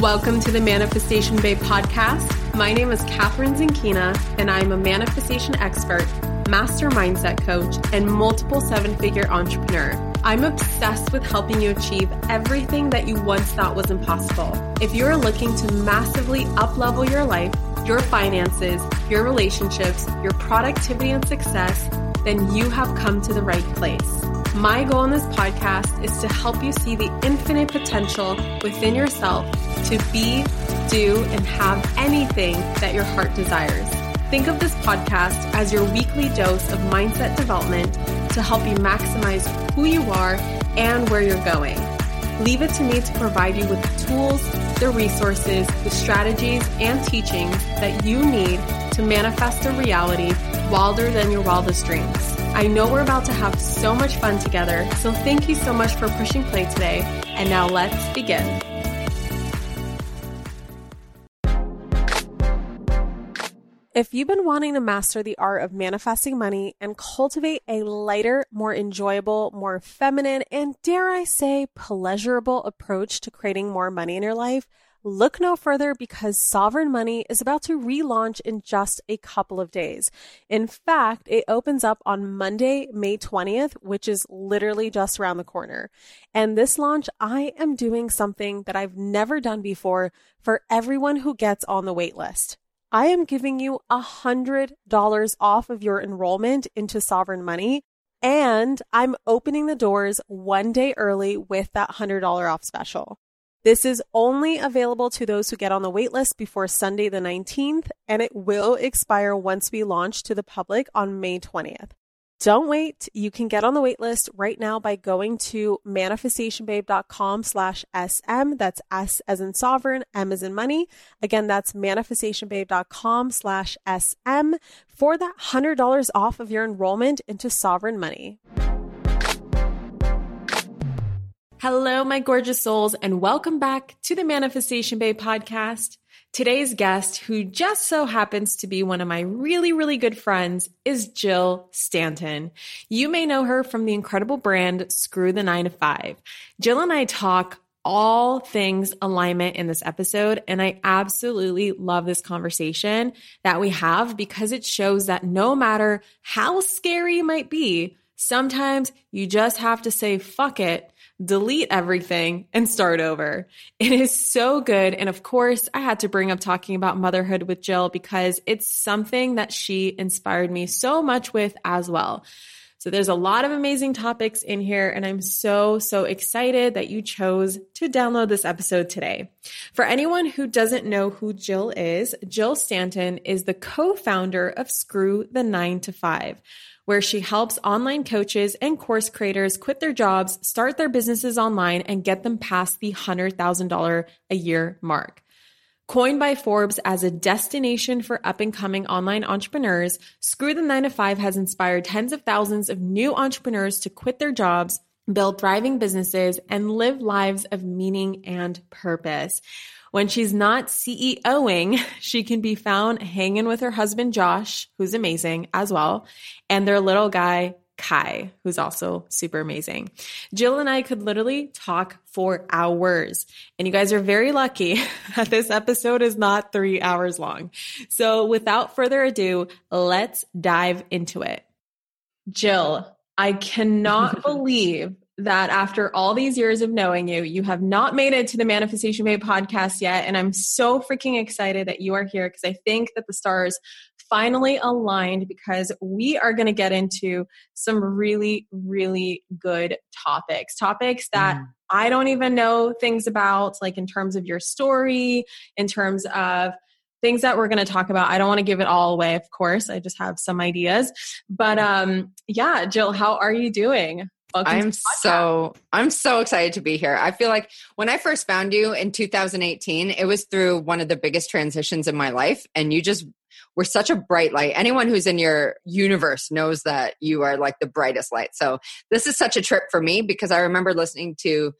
Welcome to the Manifestation Babe podcast. My name is Kathrin Zenkina, and I'm a manifestation expert, master mindset coach, and multiple seven figure entrepreneur. I'm obsessed with helping you achieve everything that you once thought was impossible. If you're looking to massively uplevel your life, your finances, your relationships, your productivity and success, then you have come to the right place. My goal in this podcast is to help you see the infinite potential within yourself to be, do, and have anything that your heart desires. Think of this podcast as your weekly dose of mindset development to help you maximize who you are and where you're going. Leave it to me to provide you with the tools, the resources, the strategies, and teachings that you need to manifest a reality wilder than your wildest dreams. I know we're about to have so much fun together, so thank you so much for pushing play today. And now let's begin. If you've been wanting to master the art of manifesting money and cultivate a lighter, more enjoyable, more feminine, and dare I say, pleasurable approach to creating more money in your life, look no further because Sovereign Money is about to relaunch in just a couple of days. In fact, it opens up on Monday, May 20th, which is literally just around the corner. And this launch, I am doing something that I've never done before for everyone who gets on the wait list. I am giving you a hundred dollars off of your enrollment into Sovereign Money. And I'm opening the doors one day early with that $100 off special. This is only available to those who get on the waitlist before Sunday the 19th, and it will expire once we launch to the public on May 20th. Don't wait. You can get on the wait list right now by going to manifestationbabe.com slash SM. That's S as in sovereign, M as in money. Again, that's manifestationbabe.com slash SM for that $100 off of your enrollment into sovereign money. Hello, my gorgeous souls, and welcome back to the Manifestation Babe podcast. Today's guest, who just so happens to be one of my really, really good friends, is Jill Stanton. You may know her from the incredible brand Screw the Nine to Five. Jill and I talk all things alignment in this episode. And I absolutely love this conversation that we have because it shows that no matter how scary it might be, sometimes you just have to say, fuck it delete everything and start over. It is so good. And of course, I had to bring up talking about motherhood with Jill because it's something that she inspired me so much with as well. So there's a lot of amazing topics in here, and I'm so, so excited that you chose to download this episode today. For anyone who doesn't know who Jill is, Jill Stanton is the co-founder of Screw the Nine to Five where she helps online coaches and course creators quit their jobs, start their businesses online, and get them past the $100,000 a year mark. Coined by Forbes as a destination for up and coming online entrepreneurs, Screw the 9 to 5 has inspired tens of thousands of new entrepreneurs to quit their jobs, build thriving businesses, and live lives of meaning and purpose. When she's not CEOing, she can be found hanging with her husband, Josh, who's amazing as well, and their little guy, Kai, who's also super amazing. Jill and I could literally talk for hours. And you guys are very lucky that this episode is not three hours long. So without further ado, let's dive into it. Jill, I cannot believe that after all these years of knowing you, you have not made it to the Manifestation Babe podcast yet. And I'm so freaking excited that you are here because I think that the stars finally aligned because we are going to get into some really, really good topics. Topics that mm. I don't even know things about, like in terms of your story, in terms of things that we're going to talk about. I don't want to give it all away, of course. I just have some ideas. But um yeah, Jill, how are you doing? Welcome I'm so I'm so excited to be here. I feel like when I first found you in 2018, it was through one of the biggest transitions in my life and you just were such a bright light. Anyone who's in your universe knows that you are like the brightest light. So this is such a trip for me because I remember listening to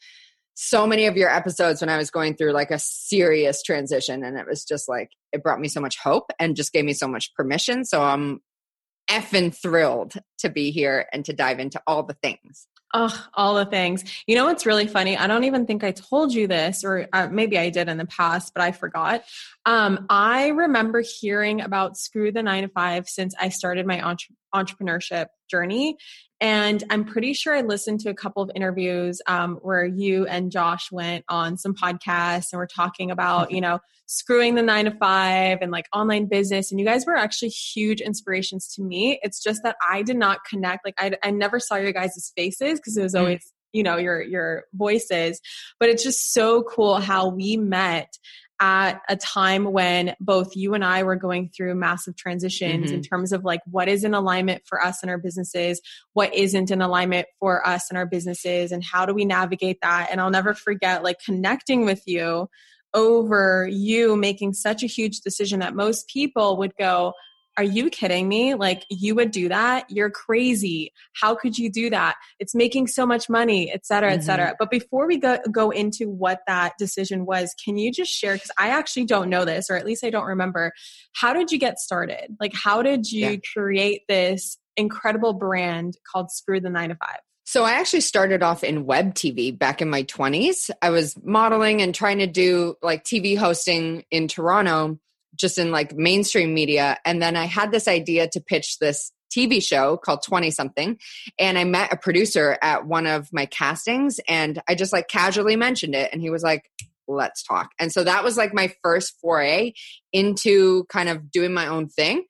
so many of your episodes when I was going through like a serious transition and it was just like it brought me so much hope and just gave me so much permission. So I'm effing thrilled to be here and to dive into all the things. Oh, all the things. You know what's really funny? I don't even think I told you this, or uh, maybe I did in the past, but I forgot. Um, I remember hearing about Screw the Nine to Five since I started my entre- entrepreneurship journey. And I'm pretty sure I listened to a couple of interviews um, where you and Josh went on some podcasts and we're talking about, you know, screwing the nine to five and like online business. And you guys were actually huge inspirations to me. It's just that I did not connect. Like I, I never saw your guys' faces because it was mm. always you know your your voices but it's just so cool how we met at a time when both you and I were going through massive transitions mm-hmm. in terms of like what is in alignment for us and our businesses, what isn't in alignment for us and our businesses, and how do we navigate that. And I'll never forget like connecting with you over you making such a huge decision that most people would go, are you kidding me? Like, you would do that? You're crazy. How could you do that? It's making so much money, et cetera, et cetera. Mm-hmm. But before we go, go into what that decision was, can you just share? Because I actually don't know this, or at least I don't remember. How did you get started? Like, how did you yeah. create this incredible brand called Screw the Nine to Five? So I actually started off in web TV back in my 20s. I was modeling and trying to do like TV hosting in Toronto just in like mainstream media. And then I had this idea to pitch this TV show called 20 something. And I met a producer at one of my castings and I just like casually mentioned it. And he was like, let's talk. And so that was like my first foray into kind of doing my own thing.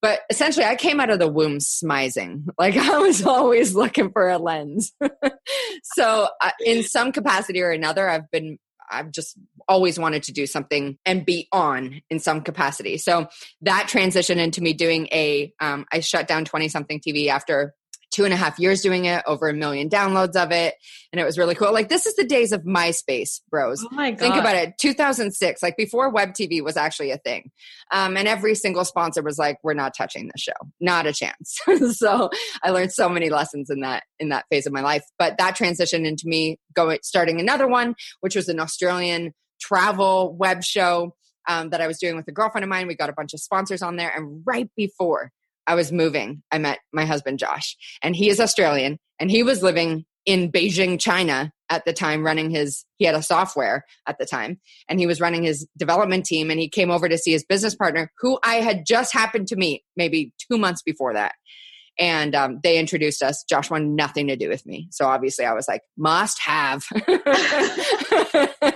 But essentially, I came out of the womb smizing. Like I was always looking for a lens. so, uh, in some capacity or another, I've been I've just always wanted to do something and be on in some capacity. So that transitioned into me doing a. Um, I shut down 20 something TV after two and a half years doing it, over a million downloads of it. And it was really cool. Like, this is the days of MySpace, bros. Oh my God. Think about it 2006, like before web TV was actually a thing. Um, and every single sponsor was like, we're not touching this show, not a chance. so I learned so many lessons in that, in that phase of my life. But that transitioned into me going, starting another one, which was an Australian travel web show. Um, that I was doing with a girlfriend of mine. We got a bunch of sponsors on there. And right before I was moving, I met my husband Josh, and he is Australian, and he was living in Beijing, China at the time, running his, he had a software at the time, and he was running his development team, and he came over to see his business partner, who I had just happened to meet maybe two months before that. And um, they introduced us. Josh wanted nothing to do with me. So obviously I was like, must have.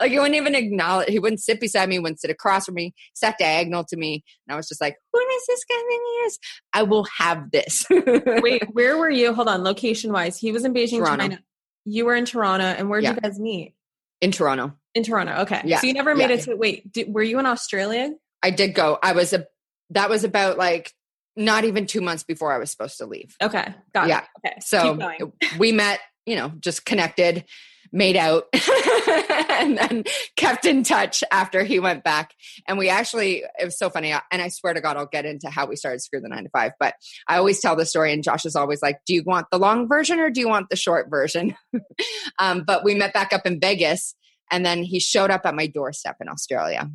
like he wouldn't even acknowledge he wouldn't sit beside me wouldn't sit across from me sat diagonal to me and i was just like who does this guy think he is i will have this wait where were you hold on location wise he was in beijing toronto. china you were in toronto and where did yeah. you guys meet in toronto in toronto okay yeah so you never made yeah. it to wait did, were you in australia i did go i was a that was about like not even two months before I was supposed to leave. Okay. Got yeah. it. Okay. So we met, you know, just connected made out and then kept in touch after he went back. And we actually, it was so funny. And I swear to God, I'll get into how we started Screw the Nine to Five. But I always tell the story, and Josh is always like, Do you want the long version or do you want the short version? um, but we met back up in Vegas. And then he showed up at my doorstep in Australia.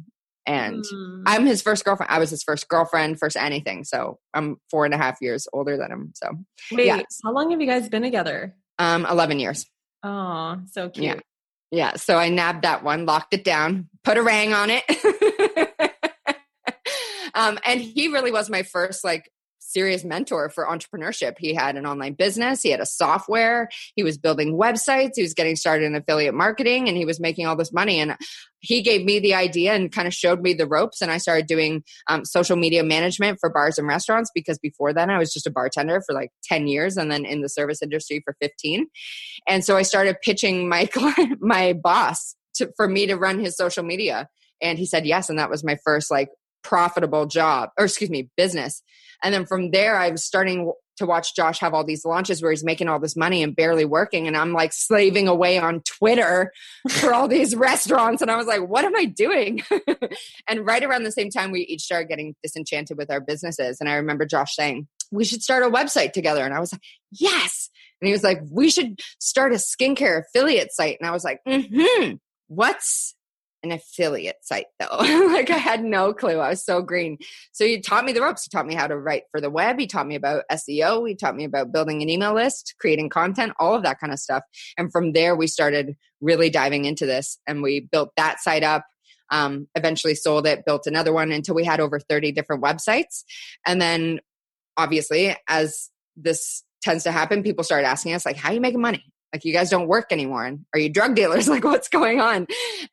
And mm. I'm his first girlfriend. I was his first girlfriend, first anything. So I'm four and a half years older than him. So, Wait, yeah. how long have you guys been together? Um, 11 years. Oh, so cute. Yeah. Yeah. So I nabbed that one, locked it down, put a ring on it. um, and he really was my first like serious mentor for entrepreneurship. He had an online business, he had a software, he was building websites, he was getting started in affiliate marketing, and he was making all this money. And he gave me the idea and kind of showed me the ropes. And I started doing um, social media management for bars and restaurants because before then I was just a bartender for like 10 years and then in the service industry for 15. And so I started pitching my my boss to, for me to run his social media. And he said yes. And that was my first like profitable job or excuse me business. And then from there i was starting to watch josh have all these launches where he's making all this money and barely working and i'm like slaving away on twitter for all these restaurants and i was like what am i doing? And right around the same time we each started getting disenchanted with our businesses and i remember josh saying we should start a website together and i was like yes! And he was like we should start a skincare affiliate site and i was like mm-hmm! What's an affiliate site though. like I had no clue. I was so green. So he taught me the ropes. He taught me how to write for the web. He taught me about SEO. He taught me about building an email list, creating content, all of that kind of stuff. And from there, we started really diving into this and we built that site up. Um, eventually sold it, built another one until we had over 30 different websites. And then obviously, as this tends to happen, people start asking us, like, how are you making money? Like you guys don't work anymore and are you drug dealers like what's going on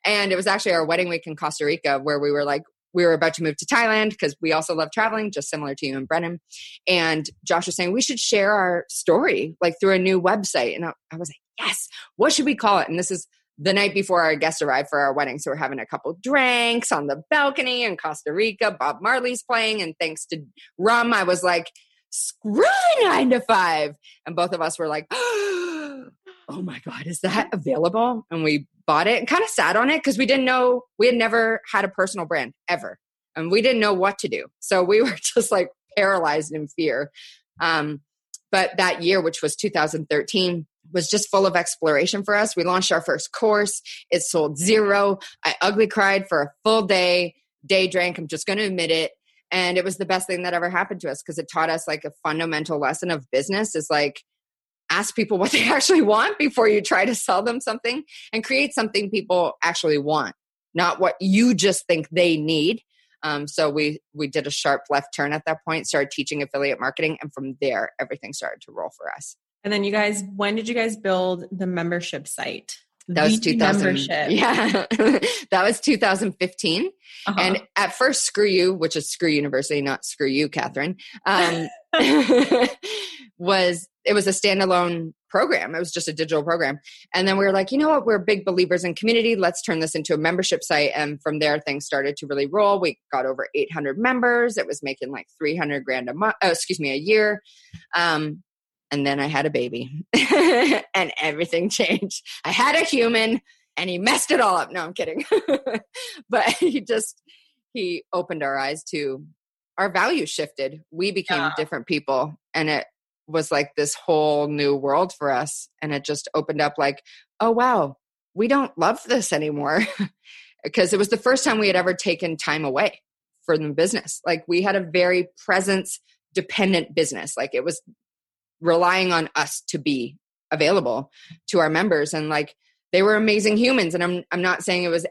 and it was actually our wedding week in costa rica where we were like we were about to move to thailand because we also love traveling just similar to you and brennan and josh was saying we should share our story like through a new website and i, I was like yes what should we call it and this is the night before our guests arrived for our wedding. So we're having a couple drinks on the balcony in Costa Rica. Bob Marley's playing. And thanks to rum, I was like, screw nine to five. And both of us were like, oh my God, is that available? And we bought it and kind of sat on it because we didn't know, we had never had a personal brand ever. And we didn't know what to do. So we were just like paralyzed in fear. Um, but that year, which was 2013, was just full of exploration for us. We launched our first course. It sold zero. I ugly cried for a full day, day drank. I'm just going to admit it. And it was the best thing that ever happened to us because it taught us like a fundamental lesson of business is like ask people what they actually want before you try to sell them something and create something people actually want not what you just think they need. Um, so we we did a sharp left turn at that point started teaching affiliate marketing and from there everything started to roll for us. And then you guys when did you guys build the membership site that was 2000 membership. yeah that was 2015 uh-huh. and at first screw you which is screw university not screw you Kathrin um, was it was a standalone program. It was just a digital program. And then we were like, you know what? We're big believers in community. Let's turn this into a membership site. And from there, things started to really roll. We got over 800 members. It was making like 300 grand a month, oh, excuse me, a year. Um, and then I had a baby and everything changed. I had a human and he messed it all up. No, I'm kidding. but he just, he opened our eyes to our values shifted. We became yeah. different people and it was like this whole new world for us. And it just opened up like, oh, wow, we don't love this anymore. because it was the first time we had ever taken time away from the business. Like we had a very presence dependent business. Like it was relying on us to be available to our members and like they were amazing humans and I'm I'm not saying it was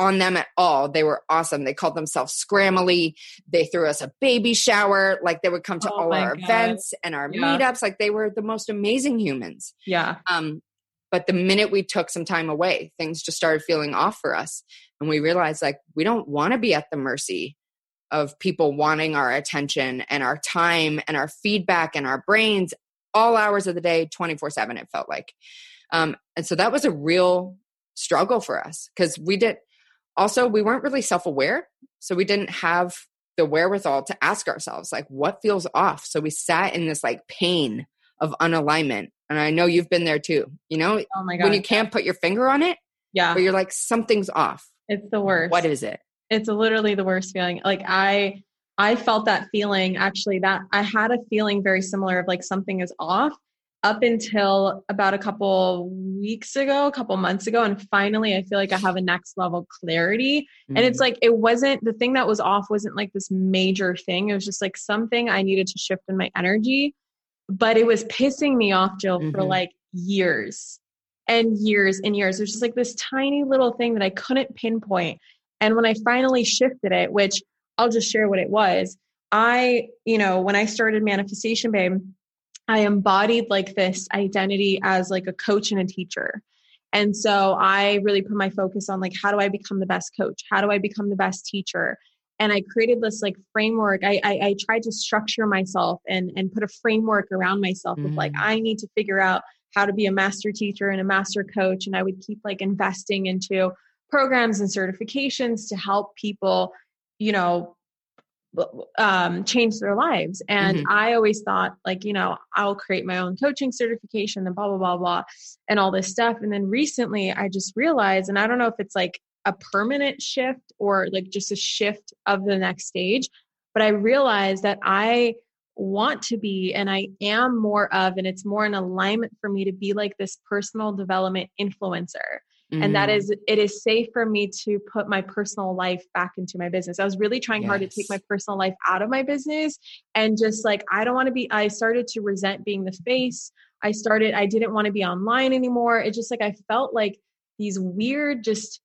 on them at all. They were awesome. They called themselves Scramily. They threw us a baby shower. Like they would come to oh all our God. events and our yeah. meetups. Like they were the most amazing humans. Yeah. Um, but the minute we took some time away, things just started feeling off for us. And we realized like we don't want to be at the mercy of people wanting our attention and our time and our feedback and our brains all hours of the day, 24 7, it felt like. Um, and so that was a real struggle for us because we did also we weren't really self-aware so we didn't have the wherewithal to ask ourselves like what feels off? So we sat in this like pain of unalignment and i know you've been there too you know? Oh my God. when you can't put your finger on it yeah. but you're like something's off. It's the worst. what is it? It's literally the worst feeling. Like i i felt that feeling actually that i had a feeling very similar of like something is off up until about a couple weeks ago, a couple months ago. And finally, I feel like I have a next level clarity. Mm-hmm. And it's mm. like, it wasn't the thing that was off, wasn't like this major thing. It was just like something I needed to shift in my energy. But it was pissing me off, Jill, mm-hmm. for like years and years and years. It was just like this tiny little thing that I couldn't pinpoint. And when I finally shifted it, which I'll just share what it was, I, you know, when I started Manifestation Babe, I embodied like this identity as like a coach and a teacher. And so I really put my focus on like how do I become the best coach? How do I become the best teacher? And I created this like framework. I I, I tried to structure myself and and put a framework around myself mm. of like mm. I need to figure out how to be a master teacher and a master coach. And I would keep like investing into programs and certifications to help people, you know, um, change their lives. And mm-hmm. I always thought, like, you know, I'll create my own coaching certification and blah, blah, blah, blah, and all this stuff. And then recently I just realized, and I don't know if it's like a permanent shift or like just a shift of the next stage, but I realized that I want to be and I am more of, and it's more in alignment for me to be like this personal development influencer. Mm. And that mm. is, it is safe for me to put my personal life back into my business. I was really trying yes. hard to take my personal life out of my business and just like, I don't want to be, I started to resent being the face. I started, I didn't want to be online anymore. It just like, I felt like these weird, just,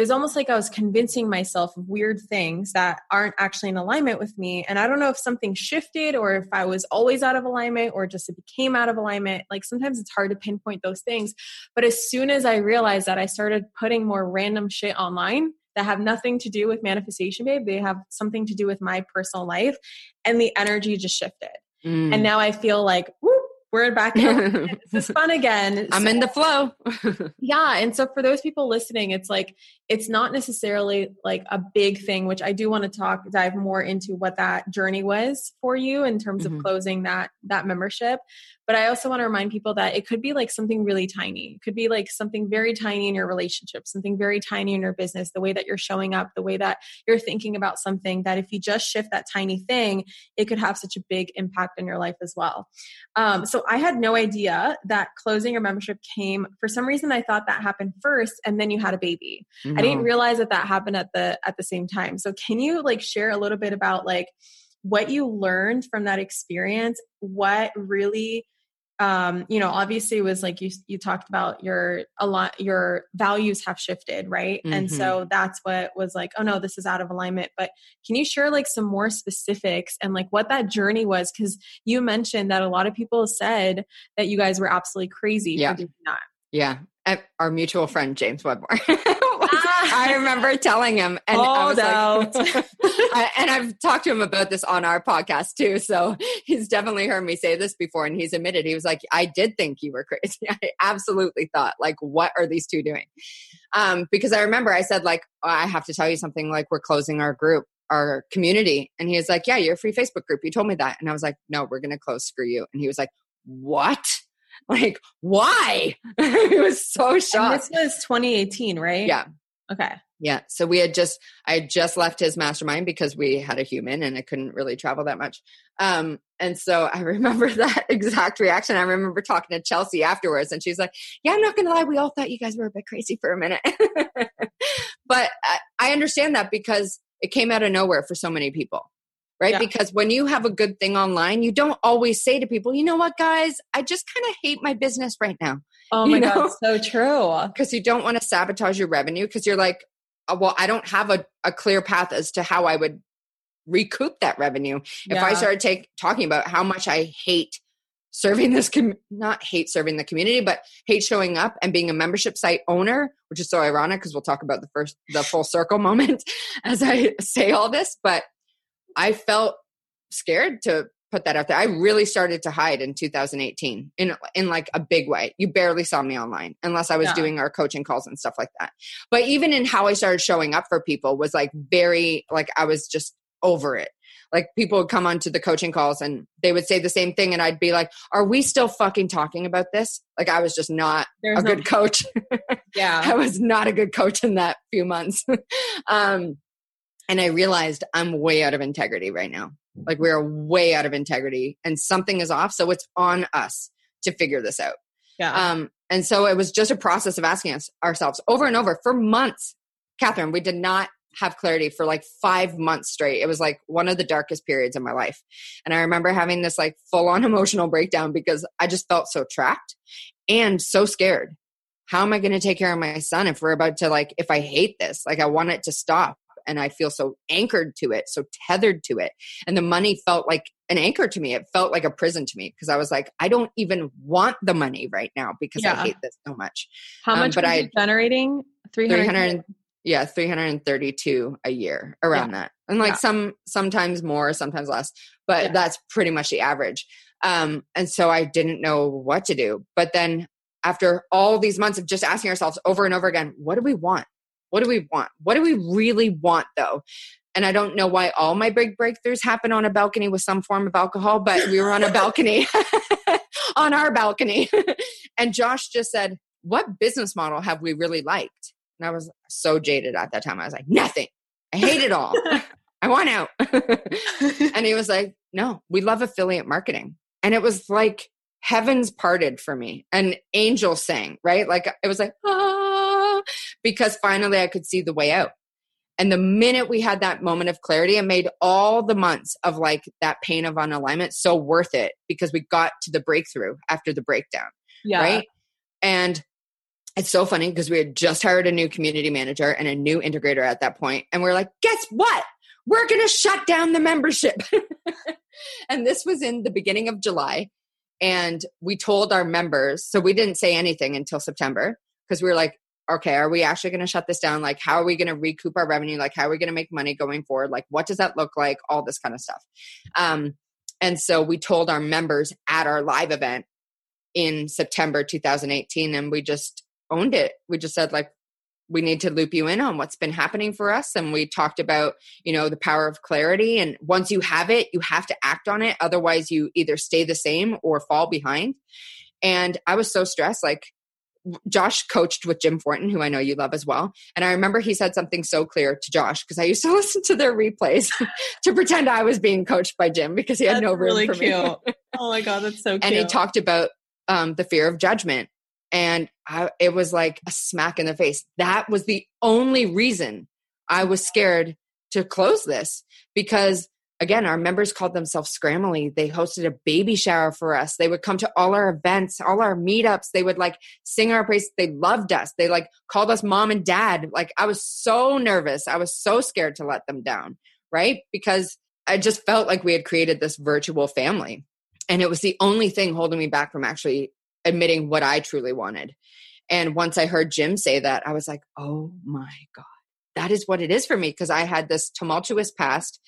it was almost like I was convincing myself of weird things that aren't actually in alignment with me. And I don't know if something shifted or if I was always out of alignment or just it became out of alignment. Like sometimes it's hard to pinpoint those things. But as soon as I realized that, I started putting more random shit online that have nothing to do with manifestation, babe. They have something to do with my personal life. And the energy just shifted. Mm. And now I feel like, whoop, we're back in this is fun again. I'm so, in the flow. Yeah and so for those people listening it's like it's not necessarily like a big thing which i do want to talk dive more into what that journey was for you in terms mm-hmm. of closing that that membership but I also want to remind people that it could be like something really tiny. It could be like something very tiny in your relationship, something very tiny in your business, the way that you're showing up, the way that you're thinking about something that if you just shift that tiny thing, it could have such a big impact in your life as well. Um, so I had no idea that closing your membership came, for some reason, I thought that happened first and then you had a baby. No. I didn't realize that that happened at the, at the same time. So can you like share a little bit about like, what you learned from that experience, what really um, you know, obviously was like you you talked about your a lot your values have shifted, right? Mm-hmm. And so that's what was like, oh no, this is out of alignment. But can you share like some more specifics and like what that journey was? Because you mentioned that a lot of people said that you guys were absolutely crazy yeah. for doing that. Yeah. Our mutual friend James Wedmore. I remember telling him, and I was out. like, I, and I've talked to him about this on our podcast too. So he's definitely heard me say this before, and he's admitted he was like, "I did think you were crazy. I absolutely thought, like, what are these two doing?" Um, because I remember I said, like, oh, I have to tell you something. Like, we're closing our group our community and he was like yeah you're a free facebook group you told me that and i was like no we're gonna close screw you and he was like what like why he was so shocked and this was 2018 right yeah Okay. Yeah. So we had just, I had just left his mastermind because we had a human and I couldn't really travel that much. Um, and so I remember that exact reaction. I remember talking to Chelsea afterwards and she's like, yeah, I'm not to lie. We all thought you guys were a bit crazy for a minute. but I, I understand that because it came out of nowhere for so many people right? Yeah. Because when you have a good thing online, you don't always say to people, you know what, guys, I just kind of hate my business right now. Oh my God, so true. Because you don't want to sabotage your revenue because you're like, oh, well, I don't have a, a clear path as to how I would recoup that revenue. Yeah. If I started take, talking about how much I hate serving this com- not hate serving the community but hate showing up and being a membership site owner which is so ironic because we'll talk about the first the full circle moment as i say all this but I felt scared to put that out there. I really started to hide in 2018 in in like a big way. You barely saw me online unless I was yeah. doing our coaching calls and stuff like that. But even in how I started showing up for people was like very like I was just over it. Like people would come onto the coaching calls and they would say the same thing and I'd be like, "Are we still fucking talking about this?" Like I was just not There's a no- good coach. yeah. I was not a good coach in that few months. um and I realized I'm way out of integrity right now. Like we're way out of integrity and something is off. So it's on us to figure this out. Yeah. Um, and so it was just a process of asking us ourselves over and over for months. Kathrin, we did not have clarity for like five months straight. It was like one of the darkest periods of my life. And I remember having this like full on emotional breakdown because I just felt so trapped and so scared. How am I going to take care of my son if we're about to like, if I hate this, like I want it to stop and I feel so anchored to it, so tethered to it. And the money felt like an anchor to me. It felt like a prison to me because I was like, I don't even want the money right now because yeah. I hate this so much. How much um, but I generating? 300, 300 yeah, 332 a year around yeah. that. And like yeah. some sometimes more, sometimes less, but that's pretty much the average. Um and so I didn't know what to do. But then after all these months of just asking ourselves over and over again, what do we want? What do we want? What do we really want though? And I don't know why all my big breakthroughs happen on a balcony with some form of alcohol, but we were on a balcony, on our balcony. and Josh just said, What business model have we really liked? And I was so jaded at that time. I was like, Nothing. I hate it all. I want out. and he was like, No, we love affiliate marketing. And it was like heavens parted for me. An angel sang, right? Like it was like, ah because finally I could see the way out. And the minute we had that moment of clarity, it made all the months of like that pain of unalignment so worth it because we got to the breakthrough after the breakdown. Yeah. Right. And it's so funny because we had just hired a new community manager and a new integrator at that point, And we're like, guess what? We're going to shut down the membership. and this was in the beginning of July. And we told our members, so we didn't say anything until September because we were like, okay, are we actually going to shut this down? Like, how are we going to recoup our revenue? Like, how are we going to make money going forward? Like, what does that look like? All this kind of stuff. Um, and so we told our members at our live event in September 2018, and we just owned it. We just said, like, we need to loop you in on what's been happening for us and we talked about you know the power of clarity and once you have it you have to act on it otherwise you either stay the same or fall behind and i was so stressed like Josh coached with Jim Fortin, who I know you love as well. And I remember he said something so clear to Josh because I used to listen to their replays to pretend I was being coached by Jim because he had that's no room really for cute. me. oh my god, that's so cute. And he talked about um, the fear of judgment and I, it was like a smack in the face. That was the only reason I was scared to close this because again, our members called themselves Scramly. They hosted a baby shower for us. They would come to all our events, all our meetups. They would like sing our praise. They loved us. They like called us mom and dad. Like I was so nervous. I was so scared to let them down, right? Because I just felt like we had created this virtual family. And it was the only thing holding me back from actually admitting what I truly wanted. And once I heard Jim say that, I was like, oh my God, that is what it is for me. Because I had this tumultuous past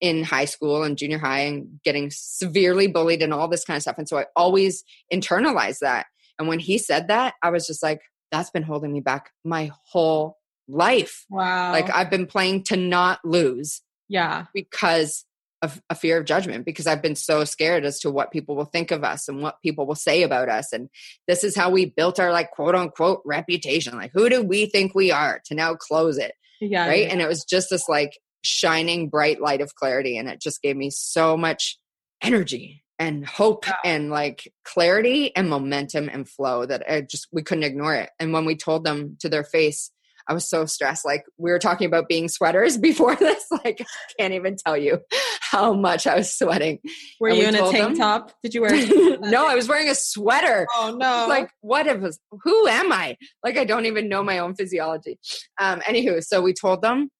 in high school and junior high and getting severely bullied and all this kind of stuff. And so I always internalized that. And when he said that, I was just like, that's been holding me back my whole life. Wow. Like I've been playing to not lose. Yeah. Because of a, fear of judgment because I've been so scared as to what people will think of us and what people will say about us. And this is how we built our like quote unquote reputation. Like, who do we think we are to now close it? Yeah. Right. Yeah. And it was just this like shining bright light of clarity. And it just gave me so much energy and hope yeah. and like clarity and momentum and flow that I just, we couldn't ignore it. And when we told them to their face, I was so stressed. Like we were talking about being sweaters before this. Like I can't even tell you how much I was sweating. Were and you in a tank them, top? Did you wear? no, I was wearing a sweater. Oh no! Like what if? Who am I? Like I don't even know my own physiology. Um. Anywho, so we told them,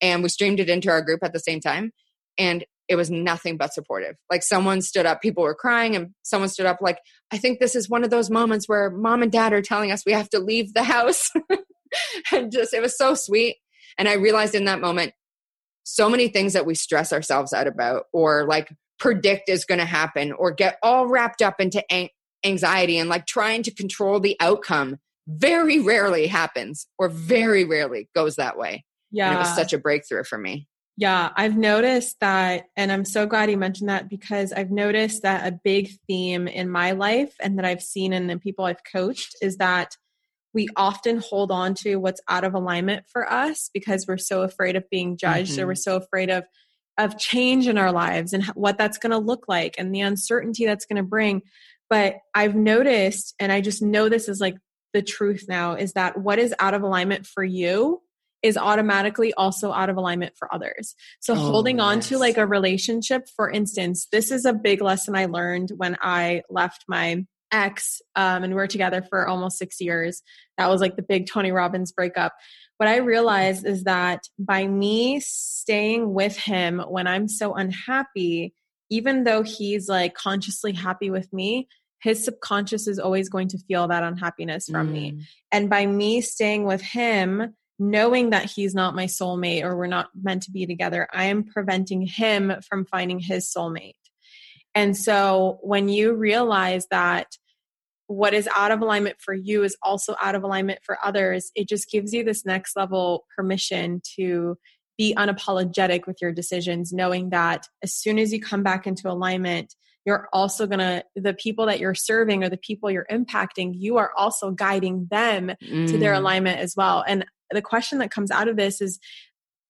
and we streamed it into our group at the same time, and it was nothing but supportive. Like someone stood up, people were crying, and someone stood up, like, I think this is one of those moments where mom and dad are telling us we have to leave the house. and just it was so sweet and i realized in that moment so many things that we stress ourselves out about or like predict is going to happen or get all wrapped up into anxiety and like trying to control the outcome very rarely happens or very rarely goes that way yeah and it was such a breakthrough for me. Yeah, I've noticed that, and I'm so glad you mentioned that because I've noticed that a big theme in my life and that I've seen in the people I've coached is that we often hold on to what's out of alignment for us because we're so afraid of being judged mm-hmm. or we're so afraid of of change in our lives and what that's going to look like and the uncertainty that's going to bring. But i've noticed and i just know this is like the truth now is that what is out of alignment for you is automatically also out of alignment for others. So oh, holding on yes. to like a relationship, for instance, this is a big lesson I learned when I left my ex um, and we were together for almost six years that was like the big tony robbins breakup what i realized is that by me staying with him when i'm so unhappy even though he's like consciously happy with me his subconscious is always going to feel that unhappiness from mm. me and by me staying with him knowing that he's not my soulmate or we're not meant to be together i am preventing him from finding his soulmate and so when you realize that what is out of alignment for you is also out of alignment for others, it just gives you this next level permission to be unapologetic with your decisions, knowing that as soon as you come back into alignment, you're also going to, the people that you're serving or the people you're impacting, you are also guiding them mm. to their mm. alignment as well. And the question that comes out of this is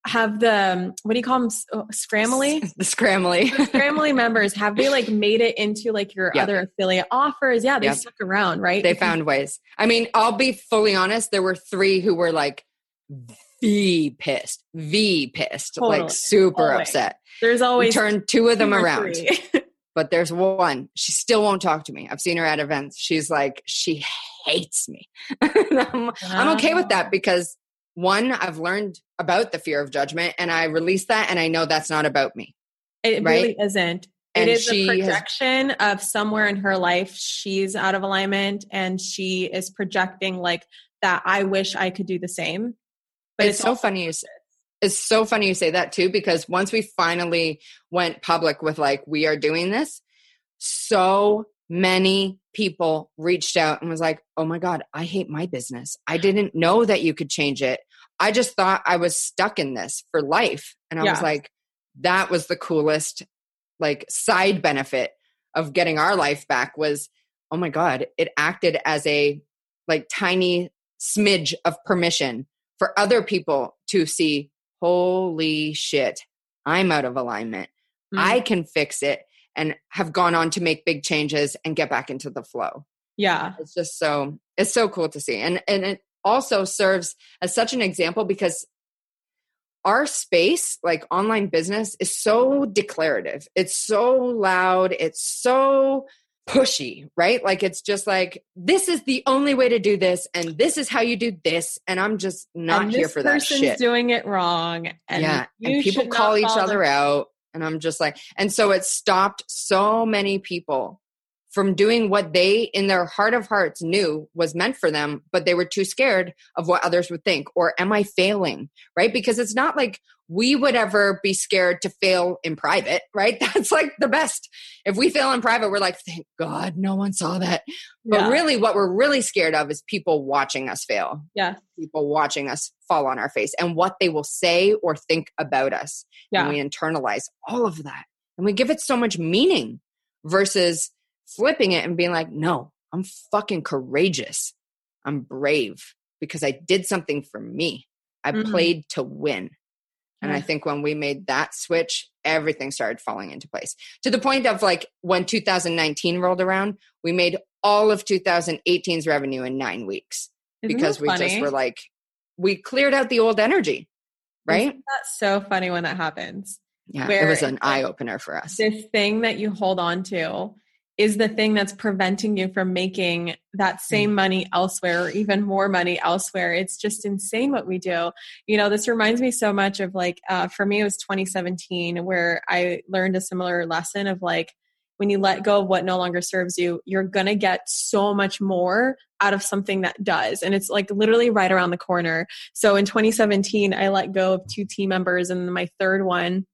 have the um, what do you call them oh, scramly the scramly the scramly members have they like made it into like your yep. other affiliate offers? Yeah they yep. stuck around right? They found ways. I mean i'll be fully honest there were three who were like v pissed v pissed totally. like super always. upset. There's always turn two of them around. but there's one she still won't talk to me. I've seen her at events. She's like she hates me. I'm, wow. I'm okay with that because one, I've learned about the fear of judgment and I release that and I know that's not about me. It right? really isn't. And it is a projection has, of somewhere in her life she's out of alignment and she is projecting like that I wish I could do the same. But it's, it's so funny you say it's so funny you say that too because once we finally went public with like we are doing this so many people reached out and was like, "Oh my god, I hate my business. I didn't know that you could change it. I just thought I was stuck in this for life." And I yeah. was like, that was the coolest like side benefit of getting our life back was, "Oh my god, it acted as a like tiny smidge of permission for other people to see, holy shit, I'm out of alignment. Mm. I can fix it and have gone on to make big changes and get back into the flow. Yeah. It's just so it's so cool to see. And and it also serves as such an example because our space, like online business, is so declarative. It's so loud. It's so pushy, right? Like it's just like this is the only way to do this, and this is how you do this, and I'm just not here for that shit. Doing it wrong, and yeah, and people call each other out, and I'm just like, and so it stopped so many people from doing what they in their heart of hearts knew was meant for them but they were too scared of what others would think. Or am i failing? Right? Because it's not like we would ever be scared to fail in private right? That's like the best. If we fail in private we're like thank god no one saw that. But yeah. really what we're really scared of is people watching us fail. Yeah. People watching us fall on our face and what they will say or think about us. Yeah. and we internalize all of that. And we give it so much meaning versus flipping it and being like, no, I'm fucking courageous. I'm brave because I did something for me. I mm-hmm. played to win. And I think when we made that switch, everything started falling into place to the point of like when 2019 rolled around, we made all of 2018's revenue in nine weeks Isn't because we just were like, we cleared out the old energy, right? That's so funny when that happens. Yeah, it was an eye opener for us. This thing that you hold on to is the thing that's preventing you from making that same mm. money elsewhere or even more money elsewhere. It's just insane what we do. You know, this reminds me so much of like, uh, for me, it was 2017 where I learned a similar lesson of like, when you let go of what no longer serves you, you're going to get so much more out of something that does. And it's like literally right around the corner. So in 2017, I let go of two team members and my third one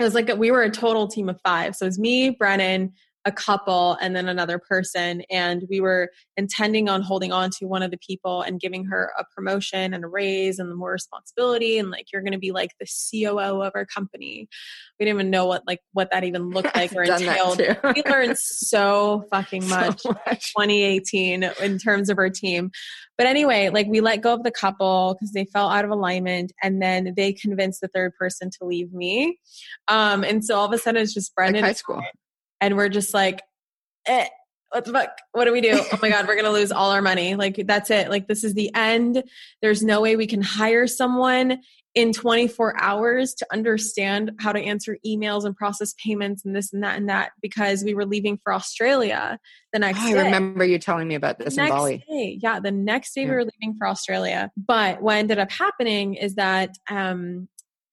it was like we were a total team of five. So it was me, Brennan, a couple and then another person and we were intending on holding on to one of the people and giving her a promotion and a raise and more responsibility and like you're going to be like the COO of our company. We didn't even know what like what that even looked like or entailed. we learned so fucking much, so much 2018 in terms of our team. But anyway, like we let go of the couple because they fell out of alignment and then they convinced the third person to leave me. Um, and so all of a sudden it's just Brennan. Like high school and we're just like, eh, what the fuck? What do we do? Oh my God, we're going to lose all our money. Like, that's it. Like, this is the end. There's no way we can hire someone in 24 hours to understand how to answer emails and process payments and this and that and that because we were leaving for Australia the next oh, I remember you telling me about this in Bali. Day, yeah, the next day yeah. we were leaving for Australia. But what ended up happening is that um,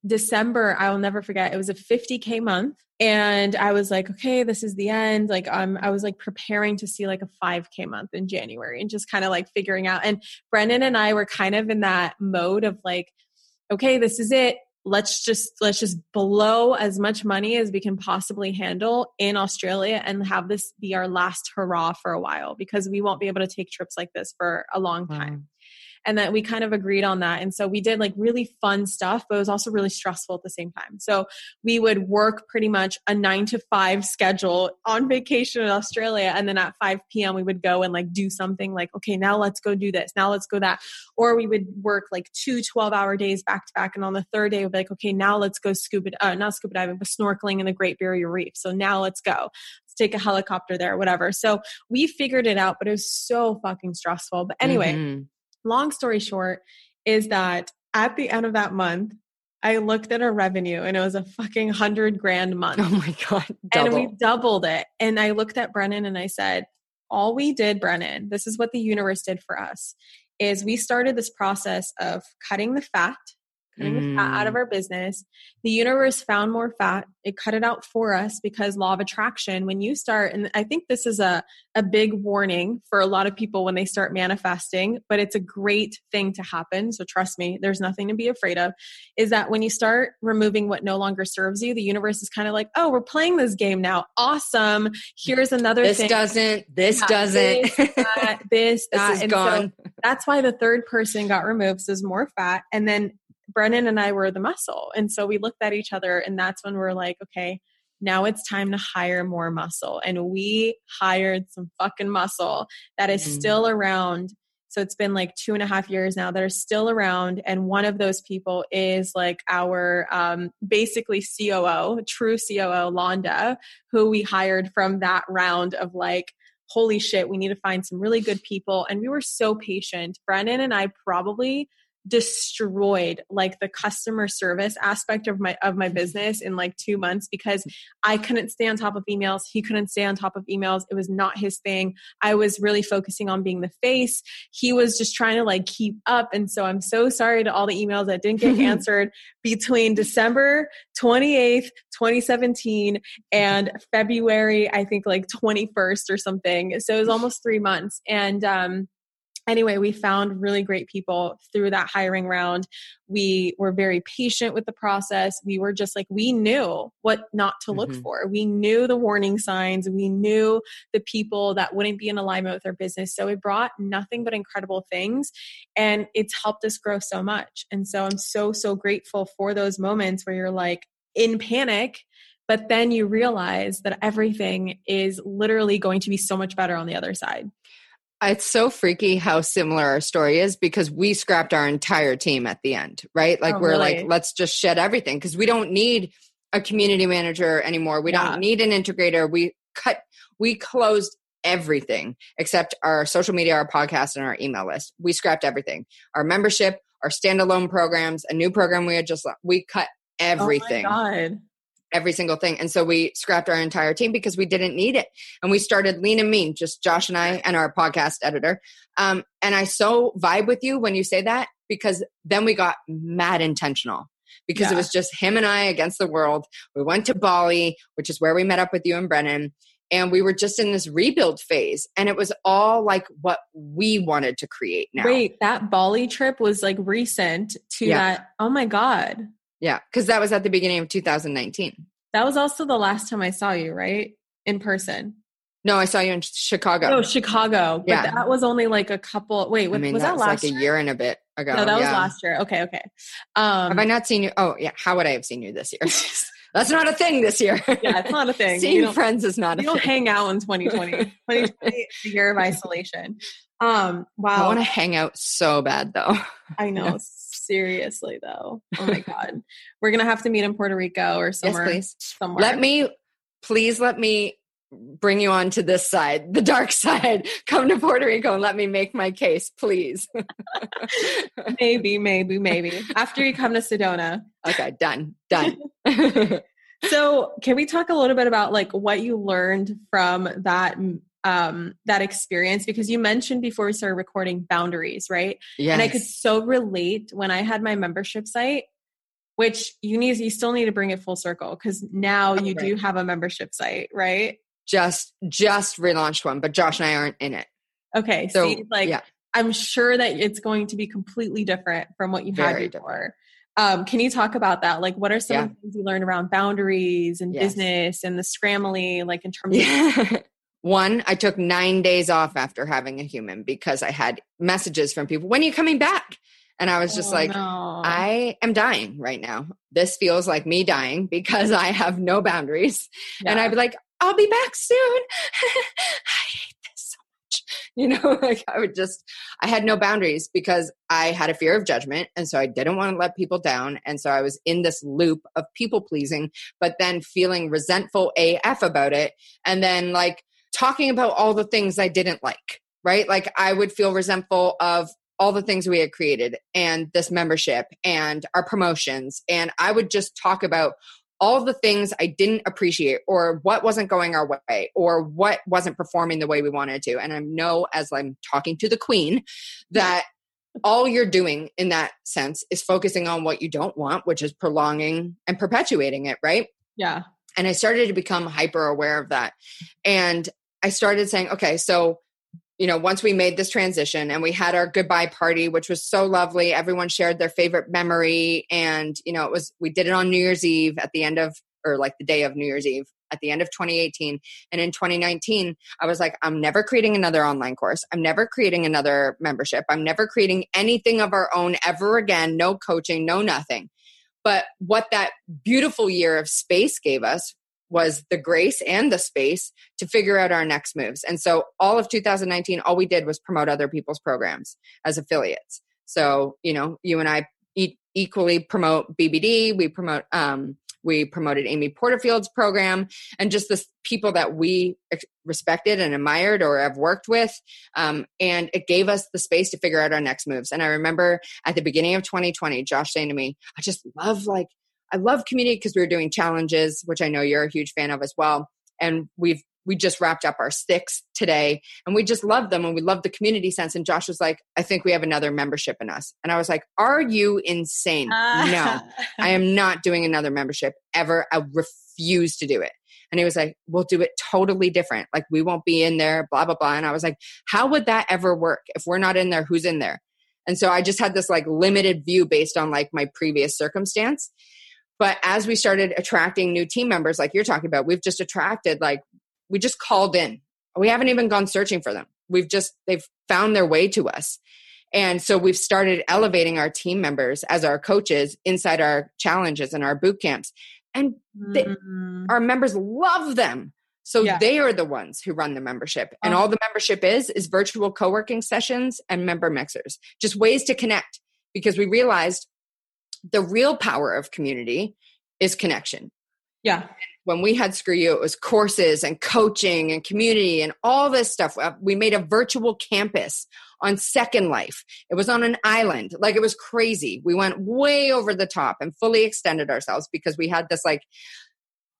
December, I will never forget, it was a 50K month. And I was like, okay, this is the end. Like, um, I was like preparing to see like a 5K month in January and just kind of like figuring out. And Brennan and I were kind of in that mode of like, okay, this is it. Let's just let's just blow as much money as we can possibly handle in Australia and have this be our last hurrah for a while because we won't be able to take trips like this for a long time. And that we kind of agreed on that. And so we did like really fun stuff but it was also really stressful at the same time. So we would work pretty much a 9 to 5 schedule on vacation in Australia. And then at 5 p.m. we would go and like do something like okay now let's go do this now let's go that. Or we would work like two 12 hour days back to back. And on the third day we'd be like okay now let's go scuba uh, not scuba diving but snorkeling in the Great Barrier Reef. So now let's go. Let's take a helicopter there whatever. So we figured it out but it was so fucking stressful. But anyway mm-hmm. Long story short is that at the end of that month I looked at our revenue and it was a fucking hundred grand month. Oh my God. Double. And we doubled it. And I looked at Brennan and I said, all we did, Brennan, this is what the universe did for us, is we started this process of cutting the fat mm. fat out of mm. our business. The universe found more fat. It cut it out for us because law of attraction, when you start, and I think this is a, a big warning for a lot of people when they start manifesting, but it's a great thing to happen. So trust me, there's nothing to be afraid of. Is that when you start removing what no longer serves you, the universe is kind of like, oh, we're playing this game now. Awesome. Here's another this thing. doesn't, this yeah, doesn't. This, that, this, that. this is and gone. So that's why the third person got removed. So there's more fat. And then Brennan and I were the muscle. And so we looked at each other, and that's when we're like, okay, now it's time to hire more muscle. And we hired some fucking muscle that is mm-hmm. still around. So it's been like two and a half years now that are still around. And one of those people is like our um, basically COO, true COO, Londa, who we hired from that round of like, holy shit, we need to find some really good people. And we were so patient. Brennan and I probably destroyed like the customer service aspect of my of my business in like 2 months because I couldn't stay on top of emails. He couldn't stay on top of emails. It was not his thing. I was really focusing on being the face. He was just trying to like keep up. And so I'm so sorry to all the emails that didn't get answered between December 28th 2017 and February I think like 21st or something. So it was almost 3 months. And um anyway, we found really great people through that hiring round. We were very patient with the process. We were just like, we knew what not to look mm-hmm. for. We knew the warning signs. We knew the people that wouldn't be in alignment with our business. So it brought nothing but incredible things and it's helped us grow so much. And so I'm so, so grateful for those moments where you're like in panic but then you realize that everything is literally going to be so much better on the other side. It's so freaky how similar our story is because we scrapped our entire team at the end, right? Like oh, we're really? like, let's just shed everything because we don't need a community manager anymore. We yeah. don't need an integrator. We cut, we closed everything except our social media, our podcast, and our email list. We scrapped everything. Our membership, our standalone programs, a new program we had just we cut everything. Oh my god every single thing. And so we scrapped our entire team because we didn't need it. And we started lean and mean, just Josh and I and our podcast editor. Um, and I so vibe with you when you say that because then we got mad intentional because yeah. it was just him and I against the world. We went to Bali, which is where we met up with you and Brennan. And we were just in this rebuild phase. And it was all like what we wanted to create now. Wait, that Bali trip was like recent to yeah. that. Oh my God. Yeah, because that was at the beginning of 2019. That was also the last time I saw you, right? In person. No, I saw you in Chicago. No, Chicago. But yeah. that was only like a couple. Wait, I mean, was that, was last like year? a year and a bit ago? No, that yeah. was last year. Okay, okay. Um, have I not seen you? Oh, yeah. How would I have seen you this year? That's not a thing this year. Yeah, it's not a thing. Seeing friends is not. a You don't hang out in 2020. 2020 the year of isolation. Um, wow. I want to hang out so bad though. I know. Seriously though. Oh my god. We're gonna have to meet in Puerto Rico or somewhere. Yes, please. Somewhere. Let me please let me bring you on to this side, the dark side. Come to Puerto Rico and let me make my case, please. maybe, maybe, maybe. After you come to Sedona. Okay, done. Done. so, can we talk a little bit about like what you learned from that um, that experience because you mentioned before we started recording boundaries, right? Yes. And I could so relate when I had my membership site, which you need you still need to bring it full circle because now you right. do have a membership site, right? Just just relaunched one, but Josh and I aren't in it. Okay, so see, like yeah. I'm sure that it's going to be completely different from what you Very had before. Um, can you talk about that? Like, what are some yeah. things you learned around boundaries and yes. business and the scrambly, like in terms yeah. of one, I took nine days off after having a human because I had messages from people, when are you coming back? And I was just oh, like, no. I am dying right now. This feels like me dying because I have no boundaries. Yeah. And I'd be like, I'll be back soon. I hate this so much. You know, like I would just, I had no boundaries because I had a fear of judgment. And so I didn't want to let people down. And so I was in this loop of people pleasing, but then feeling resentful AF about it. And then like talking about all the things I didn't like, right? Like I would feel resentful of all the things we had created and this membership and our promotions. And I would just talk about all the things I didn't appreciate or what wasn't going our way or what wasn't performing the way we wanted to. And I know as I'm talking to the queen that all you're doing in that sense is focusing on what you don't want, which is prolonging and perpetuating it, right? Yeah. And I started to become hyper aware of that. And I started saying, okay, so you know, once we made this transition and we had our goodbye party, which was so lovely, everyone shared their favorite memory. And, you know, it was, we did it on New Year's Eve at the end of, or like the day of New Year's Eve at the end of 2018. And in 2019, I was like, I'm never creating another online course. I'm never creating another membership. I'm never creating anything of our own ever again. No coaching, no nothing. But what that beautiful year of space gave us was the grace and the space to figure out our next moves. And so all of 2019, all we did was promote other people's programs as affiliates. So, you know, you and I e- equally promote BBD, we promote, um, we promoted Amy Porterfield's program and just the people that we respected and admired or have worked with. Um, and it gave us the space to figure out our next moves. And I remember at the beginning of 2020, Josh saying to me, I just love like I love community because we were doing challenges, which I know you're a huge fan of as well. And we've we just wrapped up our sticks today and we just love them and we love the community sense. And Josh was like, I think we have another membership in us. And I was like, Are you insane? Uh. No, I am not doing another membership ever. I refuse to do it. And he was like, We'll do it totally different. Like, we won't be in there, blah, blah, blah. And I was like, How would that ever work? If we're not in there, who's in there? And so I just had this like limited view based on like my previous circumstance. But as we started attracting new team members, like you're talking about, we've just attracted, like, we just called in. We haven't even gone searching for them. We've just, they've found their way to us. And so we've started elevating our team members as our coaches inside our challenges and our boot camps. And they, mm-hmm. our members love them. So yeah. they are the ones who run the membership. And uh-huh. all the membership is is virtual co-working sessions and member mixers. Just ways to connect because we realized the real power of community is connection. Yeah. When we had Screw You, it was courses and coaching and community and all this stuff. Uh, we made a virtual campus on Second Life. It was on an island. Like it was crazy. We went way over the top and fully extended ourselves because we had this like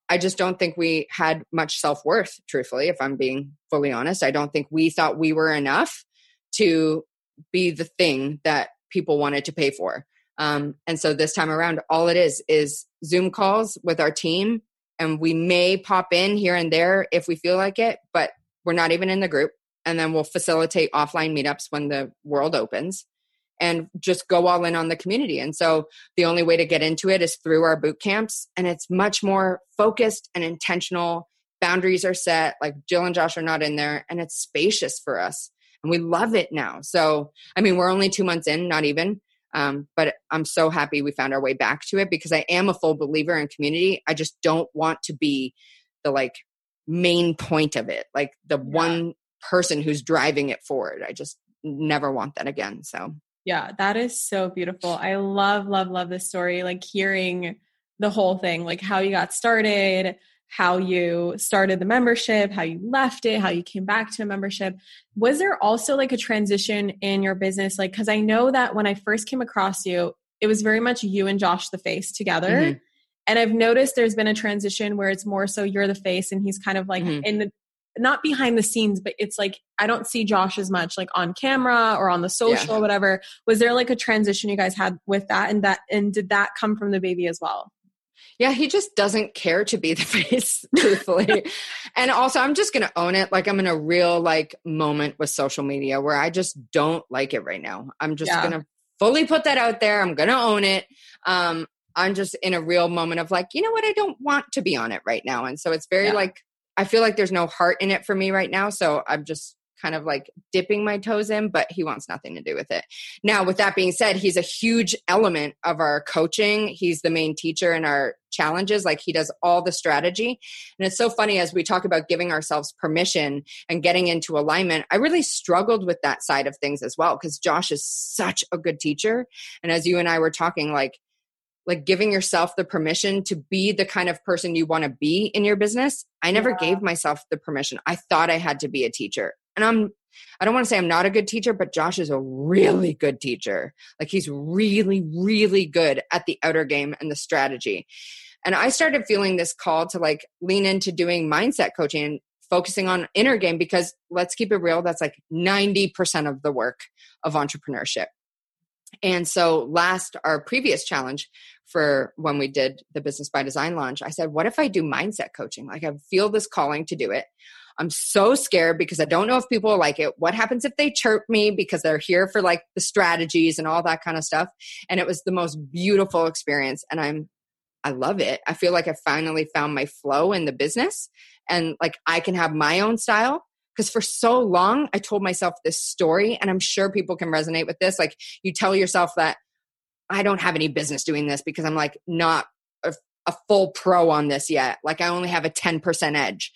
I just don't think we had much self worth, truthfully, if I'm being fully honest. I don't think we thought we were enough to be the thing that people wanted to pay for. Um, and so this time around, all it is is Zoom calls with our team. And we may pop in here and there if we feel like it, but we're not even in the group. And then we'll facilitate offline meetups when the world opens and just go all in on the community. And so the only way to get into it is through our boot camps. And it's much more focused and intentional. Boundaries are set, like Jill and Josh are not in there, and it's spacious for us. And we love it now. So, I mean, we're only two months in, not even. Um, but I'm so happy we found our way back to it because I am a full believer in community. I just don't want to be the like main point of it, like the yeah. one person who's driving it forward. I just never want that again. So, yeah, that is so beautiful. I love, love, love this story. Like hearing the whole thing, like how you got started, how you started the membership, how you left it, how you came back to a membership. Was there also like a transition in your business? Like, because I know that when I first came across you, it was very much you and Josh the face together. Mm-hmm. And I've noticed there's been a transition where it's more so you're the face and he's kind of like mm-hmm. in the not behind the scenes, but it's like I don't see Josh as much like on camera or on the social yeah. or whatever. Was there like a transition you guys had with that and that and did that come from the baby as well? Yeah, he just doesn't care to be the face, truthfully. and also, I'm just going to own it. Like, I'm in a real like moment with social media where I just don't like it right now. I'm just yeah. going to fully put that out there. I'm going to own it. Um, I'm just in a real moment of like, you know what? I don't want to be on it right now. And so it's very yeah. like, I feel like there's no heart in it for me right now. So I'm just kind of like dipping my toes in, but he wants nothing to do with it. Now, with that being said, he's a huge element of our coaching. He's the main teacher in our challenges. Like he does all the strategy. And it's so funny as we talk about giving ourselves permission and getting into alignment. I really struggled with that side of things as well because Josh is such a good teacher. And as you and I were talking, like, like giving yourself the permission to be the kind of person you want to be in your business. I never yeah. gave myself the permission. I thought I had to be a teacher and I'm I don't want to say I'm not a good teacher, but Josh is a really good teacher. Like he's really, really good at the outer game and the strategy. And I started feeling this call to like lean into doing mindset coaching and focusing on inner game because let's keep it real, that's like 90% of the work of entrepreneurship. And so last our previous challenge for when we did the business by design launch, I said, what if I do mindset coaching? Like I feel this calling to do it. I'm so scared because I don't know if people like it. What happens if they chirp me because they're here for like the strategies and all that kind of stuff? And it was the most beautiful experience. And I'm, I love it. I feel like I finally found my flow in the business and like I can have my own style. Because for so long, I told myself this story, and I'm sure people can resonate with this. Like, you tell yourself that I don't have any business doing this because I'm like not a, a full pro on this yet. Like, I only have a 10% edge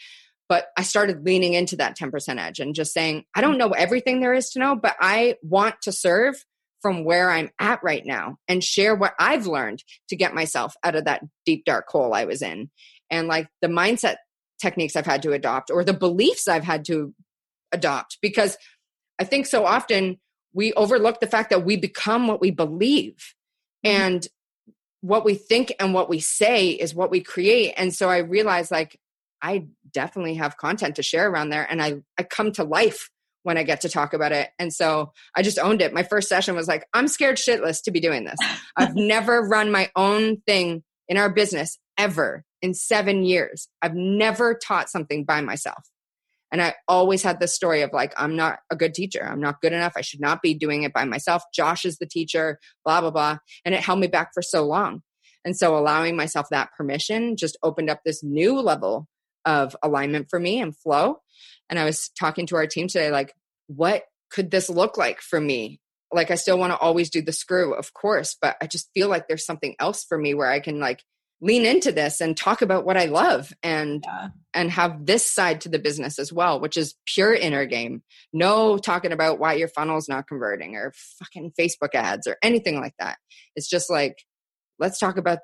but I started leaning into that 10% edge and just saying, I don't know everything there is to know, but I want to serve from where I'm at right now and share what I've learned to get myself out of that deep, dark hole I was in. And like the mindset techniques I've had to adopt or the beliefs I've had to adopt because I think so often we overlook the fact that we become what we believe. Mm-hmm. And what we think and what we say is what we create. And so I realized like I definitely have content to share around there and I, I come to life when I get to talk about it. And so I just owned it. My first session was like, I'm scared shitless to be doing this. I've never run my own thing in our business ever in seven years. I've never taught something by myself. And I always had this story of like, I'm not a good teacher. I'm not good enough. I should not be doing it by myself. Josh is the teacher, blah, blah, blah. And it held me back for so long. And so allowing myself that permission just opened up this new level of alignment for me and flow. And I was talking to our team today, like, what could this look like for me? Like, I still want to always do the screw, of course, but I just feel like there's something else for me where I can like lean into this and talk about what I love and yeah. and have this side to the business as well, which is pure inner game. No talking about why your funnel's not converting or fucking Facebook ads or anything like that. It's just like let's talk about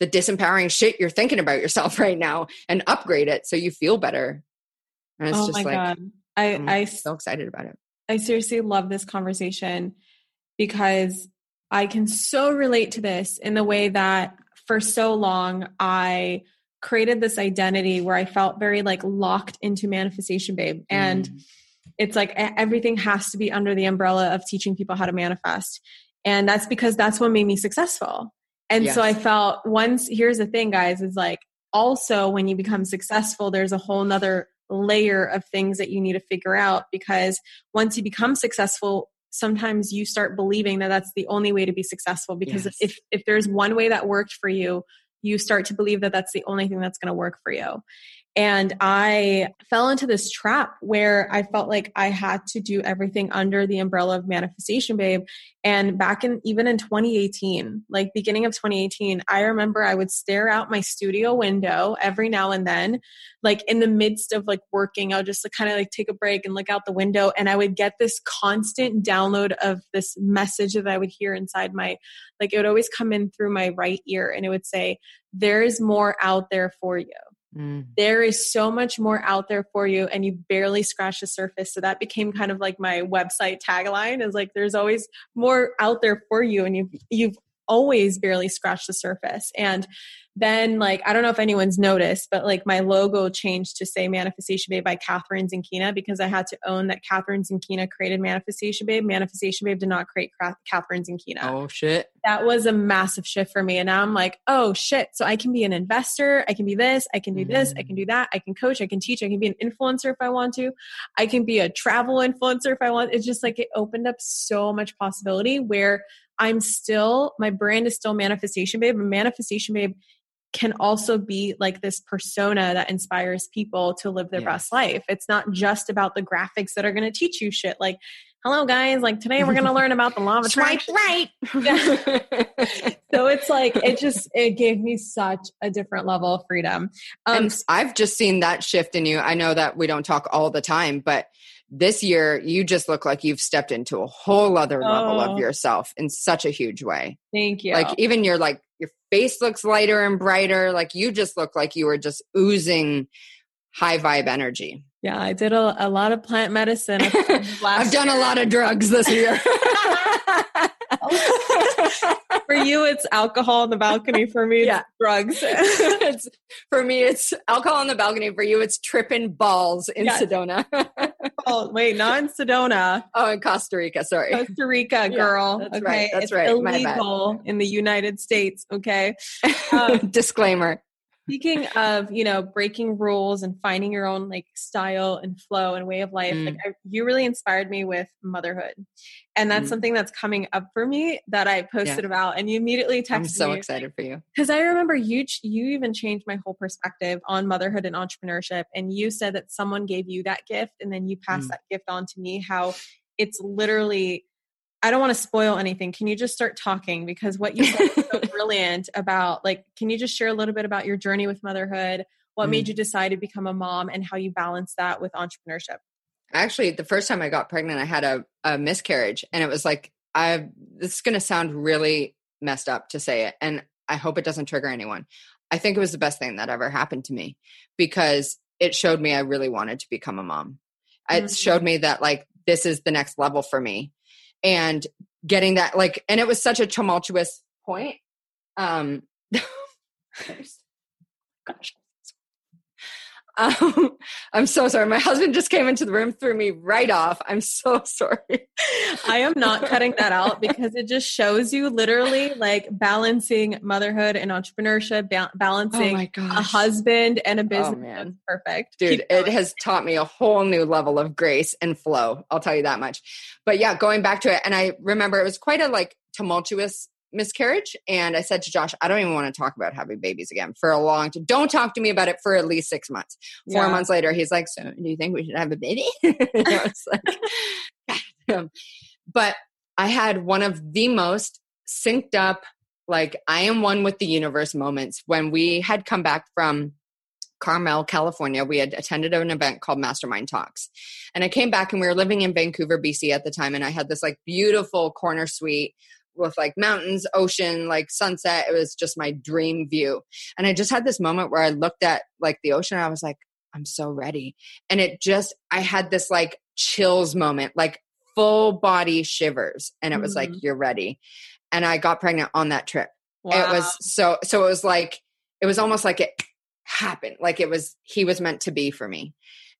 the disempowering shit you're thinking about yourself right now and upgrade it so you feel better. And it's oh just my like, God. I, I'm I so excited about it. I seriously love this conversation because I can so relate to this in the way that for so long I created this identity where I felt very like locked into manifestation babe and mm. it's like everything has to be under the umbrella of teaching people how to manifest and that's because that's what made me successful and yes. so I felt once, here's the thing, guys, is like also when you become successful, there's a whole nother layer of things that you need to figure out because once you become successful, sometimes you start believing that that's the only way to be successful because yes. if if there's one way that worked for you you start to believe that that's the only thing that's going to work for you and I fell into this trap where I felt like I had to do everything under the umbrella of manifestation, babe. And back in even in 2018, like beginning of 2018, I remember I would stare out my studio window every now and then, like in the midst of like working, I would just like, kind of like take a break and look out the window. And I would get this constant download of this message that I would hear inside my, like it would always come in through my right ear and it would say, there is more out there for you Mm. There is so much more out there for you, and you barely scratch the surface. So that became kind of like my website tagline: is like there's always more out there for you, and you've you've always barely scratched the surface. And then like I don't know if anyone's noticed, but like my logo changed to say Manifestation Babe by Kathrin Zenkina because I had to own that Kathrin Zenkina created Manifestation Babe. Manifestation Babe did not create Kathrin Zenkina. Oh shit. That was a massive shift for me. And now I'm like, oh shit. So I can be an investor, I can be this, I can do this, I can do that, I can coach, I can teach, I can be an influencer if I want to. I can be a travel influencer if I want. It's just like it opened up so much possibility where I'm still my brand is still manifestation babe, but manifestation babe can also be like this persona that inspires people to live their best life. It's not just about the graphics that are going to teach you shit. Like, hello guys, like today we're going to learn about the law of attraction. right. so it's like it just it gave me such a different level of freedom. Um, and I've just seen that shift in you. I know that we don't talk all the time, but this year you just look like you've stepped into a whole other level of oh. yourself in such a huge way. Thank you. Like even your like your face looks lighter and brighter. Like you just look like you were just oozing high vibe energy. Yeah, I did a, a lot of plant medicine. I've done year. a lot of drugs this year. for you, it's alcohol on the balcony. For me, yeah. drugs. for me, it's alcohol on the balcony. For you, it's tripping balls in yes. Sedona. oh, wait, not in Sedona. Oh, in Costa Rica. Sorry, Costa Rica, girl. Yeah, that's okay, right. That's it's right. Illegal in the United States. Okay. Um, Disclaimer. Speaking of, you know, breaking rules and finding your own like style and flow and way of life, mm. like I, you really inspired me with motherhood. And that's mm. something that's coming up for me that I posted yeah. about and you immediately texted me. I'm so me, excited for you. Cuz I remember you you even changed my whole perspective on motherhood and entrepreneurship and you said that someone gave you that gift and then you passed mm. that gift on to me how it's literally I don't want to spoil anything. Can you just start talking? Because what you said is so brilliant about, like, can you just share a little bit about your journey with motherhood? What mm. made you decide to become a mom and how you balance that with entrepreneurship? Actually, the first time I got pregnant, I had a, a miscarriage, and it was like, I. This is going to sound really messed up to say it, and I hope it doesn't trigger anyone. I think it was the best thing that ever happened to me because it showed me I really wanted to become a mom. Mm-hmm. It showed me that like this is the next level for me and getting that like and it was such a tumultuous point. Um gosh um, I'm so sorry. My husband just came into the room, threw me right off. I'm so sorry. I am not cutting that out because it just shows you literally like balancing motherhood and entrepreneurship, ba- balancing oh a husband and a oh, business. Oh, man. Perfect. Dude, it has taught me a whole new level of grace and flow. I'll tell you that much. But yeah, going back to it, and I remember it was quite a like tumultuous miscarriage and i said to josh i don't even want to talk about having babies again for a long time don't talk to me about it for at least six months four yeah. months later he's like so do you think we should have a baby like, but i had one of the most synced up like i am one with the universe moments when we had come back from Carmel, California. We had attended an event called Mastermind Talks. And I came back and we were living in Vancouver, BC at the time. And I had this like beautiful corner suite with like mountains, ocean, like sunset. It was just my dream view. And I just had this moment where I looked at like the ocean I was like, I'm so ready. And it just, I had this like chills moment, like full body shivers. And it was mm-hmm. like, you're ready. And I got pregnant on that trip. Wow. It was so, so it was like, it was almost like it happened. Like it was, he was meant to be for me.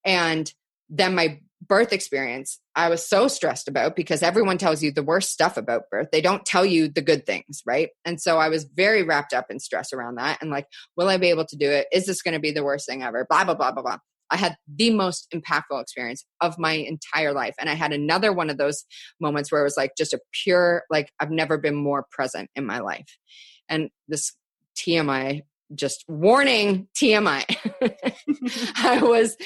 And then my birth experience I was so stressed about because everyone tells you the worst stuff about birth. They don't tell you the good things, right? And so I was very wrapped up in stress around that and like, will I be able to do it? Is this going to be the worst thing ever? Blah, blah, blah, blah, blah. I had the most impactful experience of my entire life. And I had another one of those moments where it was like just a pure, like, I've never been more present in my life. And this TMI just warning TMI. I was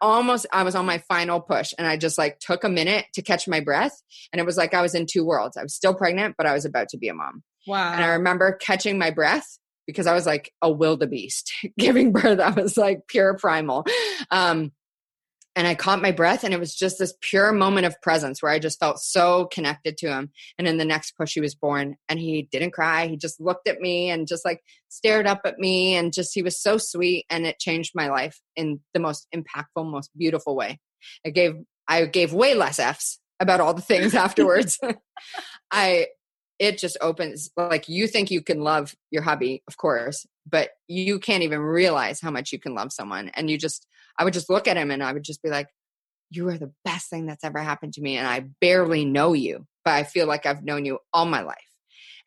almost, I was on my final push and I just like took a minute to catch my breath. And it was like I was in two worlds. I was still pregnant, but I was about to be a mom. Wow. And I remember catching my breath because I was like a wildebeest giving birth. I was like pure primal. Um, and I caught my breath and it was just this pure moment of presence where I just felt so connected to him. And in the next push, he was born and he didn't cry. He just looked at me and just like stared up at me and just, he was so sweet and it changed my life in the most impactful, most beautiful way. I gave, I gave way less F's about all the things afterwards. I, it just opens like you think you can love your hubby, of course, but you can't even realize how much you can love someone. And you just, I would just look at him and I would just be like, you are the best thing that's ever happened to me. And I barely know you, but I feel like I've known you all my life.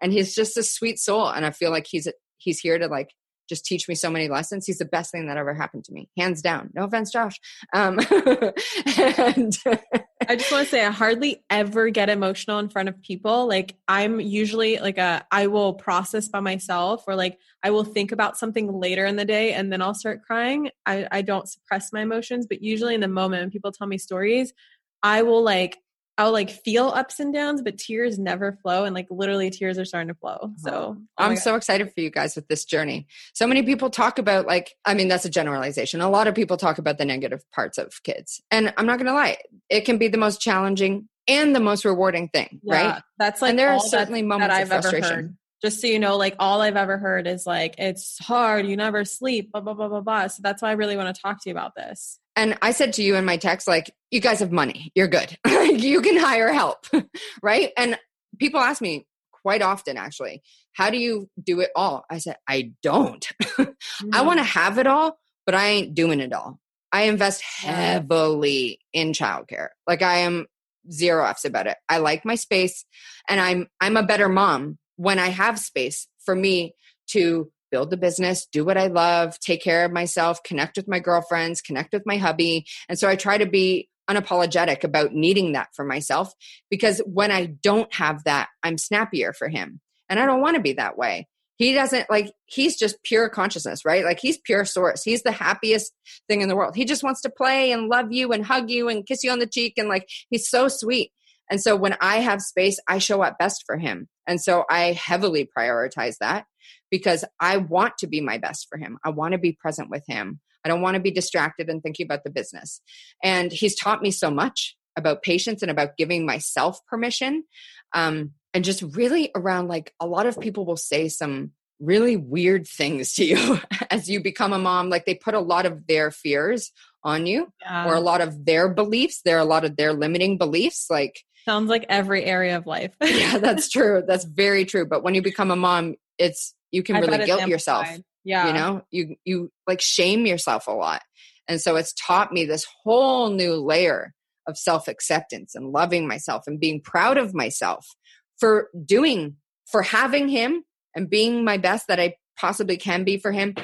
And he's just a sweet soul. And I feel like he's, he's here to like just teach me so many lessons. He's the best thing that ever happened to me, hands down. No offense, Josh. Um, and I just want to say I hardly ever get emotional in front of people. Like I'm usually like a I will process by myself or like I will think about something later in the day and then I'll start crying. I, I don't suppress my emotions, but usually in the moment when people tell me stories, I will like I'll like feel ups and downs, but tears never flow. And like literally tears are starting to flow. Uh-huh. So oh I'm so excited for you guys with this journey. So many people talk about like, I mean, that's a generalization. A lot of people talk about the negative parts of kids. And I'm not going to lie, it can be the most challenging and the most rewarding thing, yeah, right? That's like, and there are certainly moments that I've of frustration. Just so you know, like all I've ever heard is like, it's hard, you never sleep, blah, blah, blah, blah, blah. So that's why I really want to talk to you about this. And I said to you in my text, like, you guys have money. You're good. you can hire help. right. And people ask me quite often, actually, how do you do it all? I said, I don't. mm-hmm. I want to have it all, but I ain't doing it all. I invest heavily in childcare. Like I am zero F's about it. I like my space and I'm I'm a better mom when I have space for me to build the business, do what I love, take care of myself, connect with my girlfriends, connect with my hubby. And so I try to be unapologetic about needing that for myself because when I don't have that, I'm snappier for him. And I don't want to be that way. He doesn't like, he's just pure consciousness, right? Like he's pure source. He's the happiest thing in the world. He just wants to play and love you and hug you and kiss you on the cheek. And like, he's so sweet. And so when I have space, I show up best for him. And so I heavily prioritize that because I want to be my best for him. I want to be present with him. I don't want to be distracted and thinking about the business. And he's taught me so much about patience and about giving myself permission. Um, and just really around like a lot of people will say some really weird things to you as you become a mom. Like they put a lot of their fears on you yeah. or a lot of their beliefs. There are a lot of their limiting beliefs. Like, sounds like every area of life. yeah, that's true. That's very true. But when you become a mom, it's you can I really guilt yourself. Yeah. You know, you you like shame yourself a lot. And so it's taught me this whole new layer of self-acceptance and loving myself and being proud of myself for doing for having him and being my best that I possibly can be for him.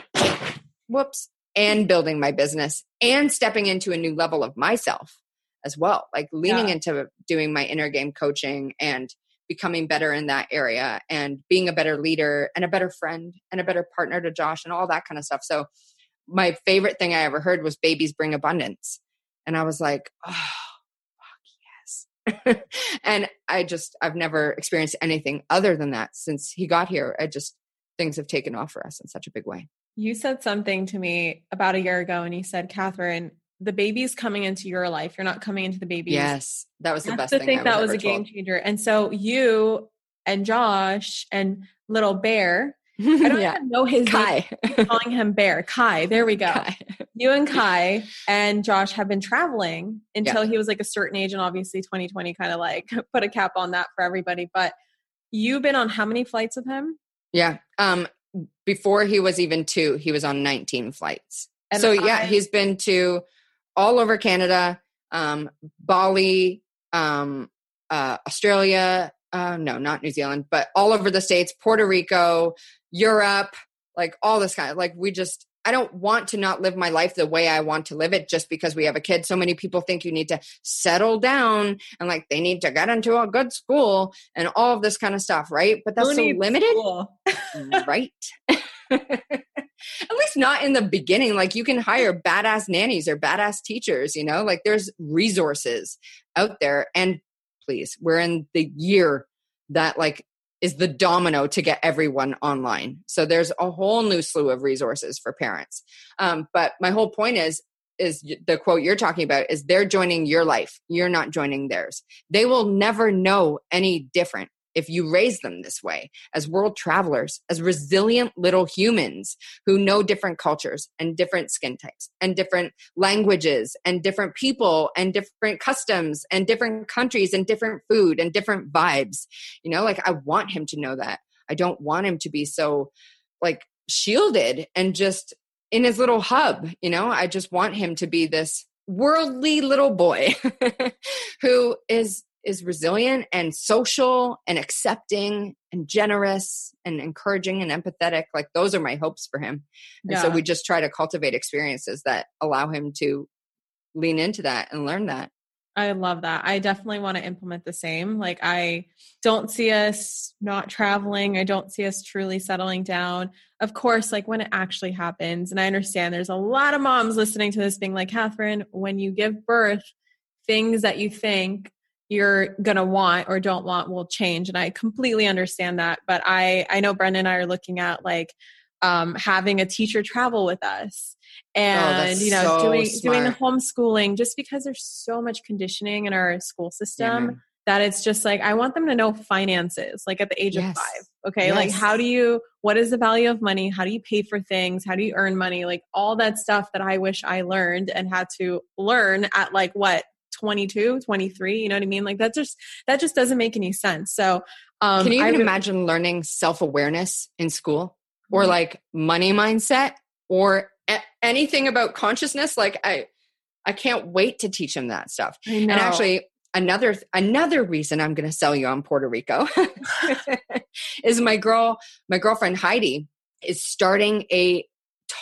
Whoops. And building my business and stepping into a new level of myself as well. Like leaning yeah. into doing my inner game coaching and becoming better in that area and being a better leader and a better friend and a better partner to Josh and all that kind of stuff. So my favorite thing I ever heard was babies bring abundance. And I was like, oh, fuck yes. and I just, I've never experienced anything other than that since he got here. I just, things have taken off for us in such a big way. You said something to me about a year ago and you said, Kathrin, the baby's coming into your life. You're not coming into the baby. Yes, that was the best thing. think that was a game changer. And so you and Josh and little Bear. I don't yeah. even know his Kai. name. calling him Bear. Kai. There we go. Kai. You and Kai and Josh have been traveling until yeah. he was like a certain age, and obviously 2020 kind of like put a cap on that for everybody. But you've been on how many flights with him? Yeah. Um, before he was even two, he was on 19 flights. And so yeah, he's been to all over Canada, um, Bali, um, uh, Australia, uh, no, not New Zealand, but all over the states, Puerto Rico, Europe, like all this kind of like we just I don't want to not live my life the way I want to live it just because we have a kid. So many people think you need to settle down and like they need to get into a good school and all of this kind of stuff, right? But that's Who so limited. right. at least not in the beginning. Like you can hire badass nannies or badass teachers, you know, like there's resources out there. And please, we're in the year that like is the domino to get everyone online. So there's a whole new slew of resources for parents. Um, but my whole point is, is the quote you're talking about is they're joining your life. You're not joining theirs. They will never know any different if you raise them this way as world travelers, as resilient little humans who know different cultures and different skin types and different languages and different people and different customs and different countries and different food and different vibes. You know, like I want him to know that. I don't want him to be so like shielded and just in his little hub, you know? I just want him to be this worldly little boy who is is resilient and social and accepting and generous and encouraging and empathetic like those are my hopes for him and yeah. so we just try to cultivate experiences that allow him to lean into that and learn that I love that. I definitely want to implement the same. Like, I don't see us not traveling. I don't see us truly settling down. Of course, like when it actually happens, and I understand there's a lot of moms listening to this being like, Kathrin, when you give birth, things that you think you're going to want or don't want will change. And I completely understand that. But I, I know Brennan and I are looking at like, um, having a teacher travel with us oh, and oh, you know so doing smart. doing the homeschooling just because there's so much conditioning in our school system yeah, that it's just like I want them to know finances like at the age yes. of 5 okay yes. like how do you what is the value of money how do you pay for things how do you earn money like all that stuff that I wish I learned and had to learn at like what 22 23 you know what i mean? Like that just that just doesn't make any sense. So um can you even imagine learning self-awareness in school? Or mm-hmm. like money mindset? Or a- anything about consciousness? Like i i can't wait to teach him that stuff. And actually another another reason i'm going to sell you on puerto rico is my girl my girlfriend heidi is starting a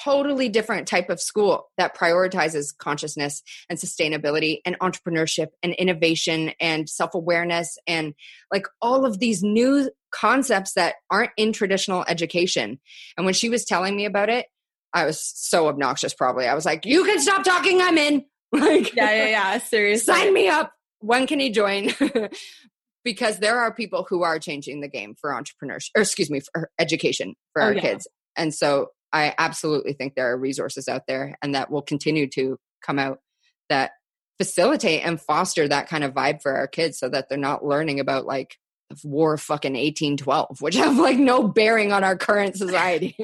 totally different type of school that prioritizes consciousness and sustainability and entrepreneurship and innovation and self-awareness and like all of these new concepts that aren't in traditional education. And when she was telling me about it i was so obnoxious probably. I was like you can stop talking i'm in. Like yeah yeah yeah seriously. Sign me up. When can you join? Because there are people who are changing the game for entrepreneurship or excuse me for education for oh, our yeah. kids. And so I absolutely think there are resources out there and that will continue to come out that facilitate and foster that kind of vibe for our kids so that they're not learning about like war fucking 1812 which have like no bearing on our current society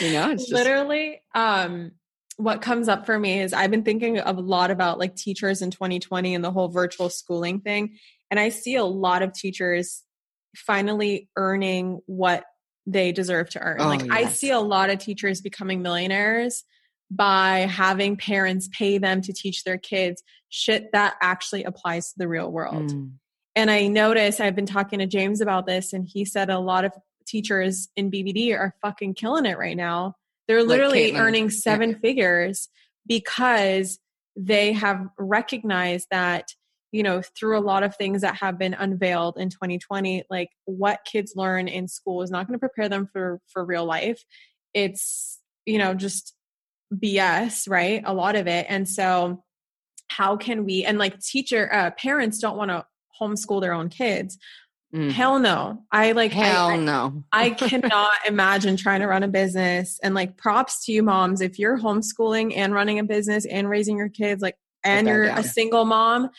you know it's just- literally um what comes up for me is I've been thinking of a lot about like teachers in 2020 and the whole virtual schooling thing. And I see a lot of teachers finally earning what they deserve to earn. Oh, like yes. I see a lot of teachers becoming millionaires by having parents pay them to teach their kids shit that actually applies to the real world. Mm. And I notice I've been talking to James about this and he said a lot of teachers in BBD are fucking killing it right now. They're literally like earning seven yeah. figures because they have recognized that you know through a lot of things that have been unveiled in 2020 like what kids learn in school is not going to prepare them for for real life. It's you know just bs right? A lot of it. And so how can we and like teacher uh, parents don't want to homeschool their own kids. Mm. Hell no. I like hell I, no. I cannot imagine trying to run a business. And like props to you moms. If you're homeschooling and running a business and raising your kids like and you're a single mom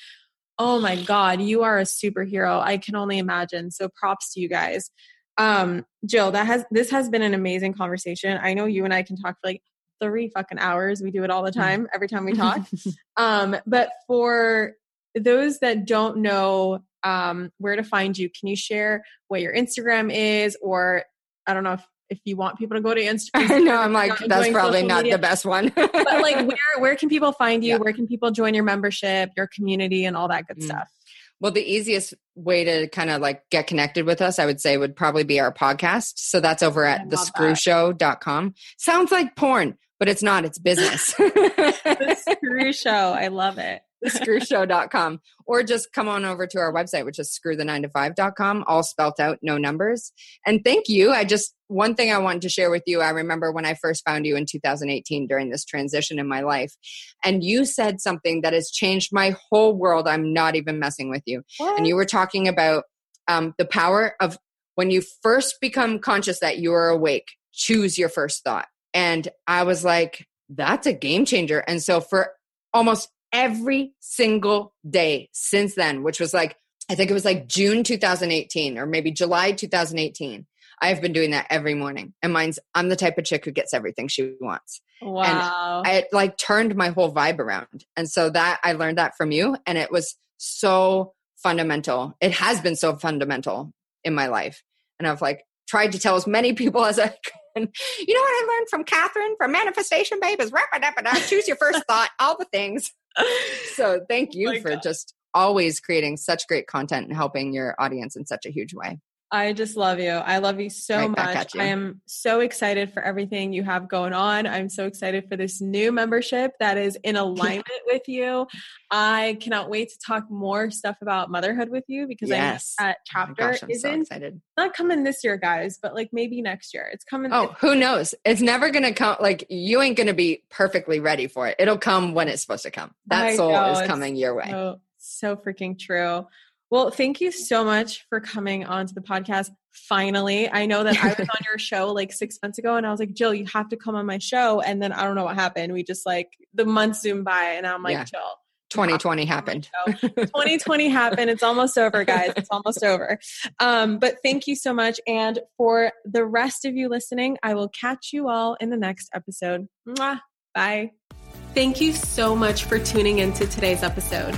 oh my god you are a superhero. I can only imagine. So props to you guys. Um jill that has this has been an amazing conversation. I know you and i can talk for like three fucking hours. We do it all the time every time we talk. Um but for those that don't know um where to find you can you share what your instagram is or i don't know if if you want people to go to Instagram. I know I'm like that's probably not media. the best one. but like where where can people find you? Yeah. Where can people join your membership, your community and all that good mm. stuff? Well, the easiest way to kind of like get connected with us, I would say would probably be our podcast. So that's over at thescrewshow.com. Sounds like porn, but it's not, it's business. the Screw Show. I love it thescrewshow.com or just come on over to our website which is screwtheninetofive.com all spelt out no numbers. And thank you. I just one thing i wanted to share with you i remember when i first found you in 2018 during this transition in my life and you said something that has changed my whole world. I'm not even messing with you. What? and you were talking about um, the power of when you first become conscious that you are awake choose your first thought. And i was like that's a game changer. And so for almost every single day since then, which was like, I think it was like June 2018 or maybe July 2018. I've been doing that every morning. And mine's, I'm the type of chick who gets everything she wants. Wow. And I like turned my whole vibe around. And so that I learned that from you. And it was so fundamental. It has been so fundamental in my life. And I've like tried to tell as many people as I can. you know what I learned from Kathrin from Manifestation Babe is wrap it up and choose your first thought, all the things. So thank you oh for God. just always creating such great content and helping your audience in such a huge way. I just love you. I love you so right much. You. I am so excited for everything you have going on. I'm so excited for this new membership that is in alignment with you. I cannot wait to talk more stuff about motherhood with you because yes. I that oh chapter oh gosh, isn't so not coming this year, guys, but like maybe next year. It's coming. Oh, who knows? It's never gonna come. Like you ain't gonna be perfectly ready for it. It'll come when it's supposed to come. That I soul know, is coming your way. So, so freaking true. Well, thank you so much for coming onto the podcast. Finally, I know that I was on your show like six months ago, and I was like, Jill, you have to come on my show. And then I don't know what happened. We just like the months zoomed by, and I'm like, yeah. Jill. 2020 happened. 2020 happened. It's almost over, guys. It's almost over. Um, but thank you so much. And for the rest of you listening, I will catch you all in the next episode. Mwah. Bye. Thank you so much for tuning into today's episode.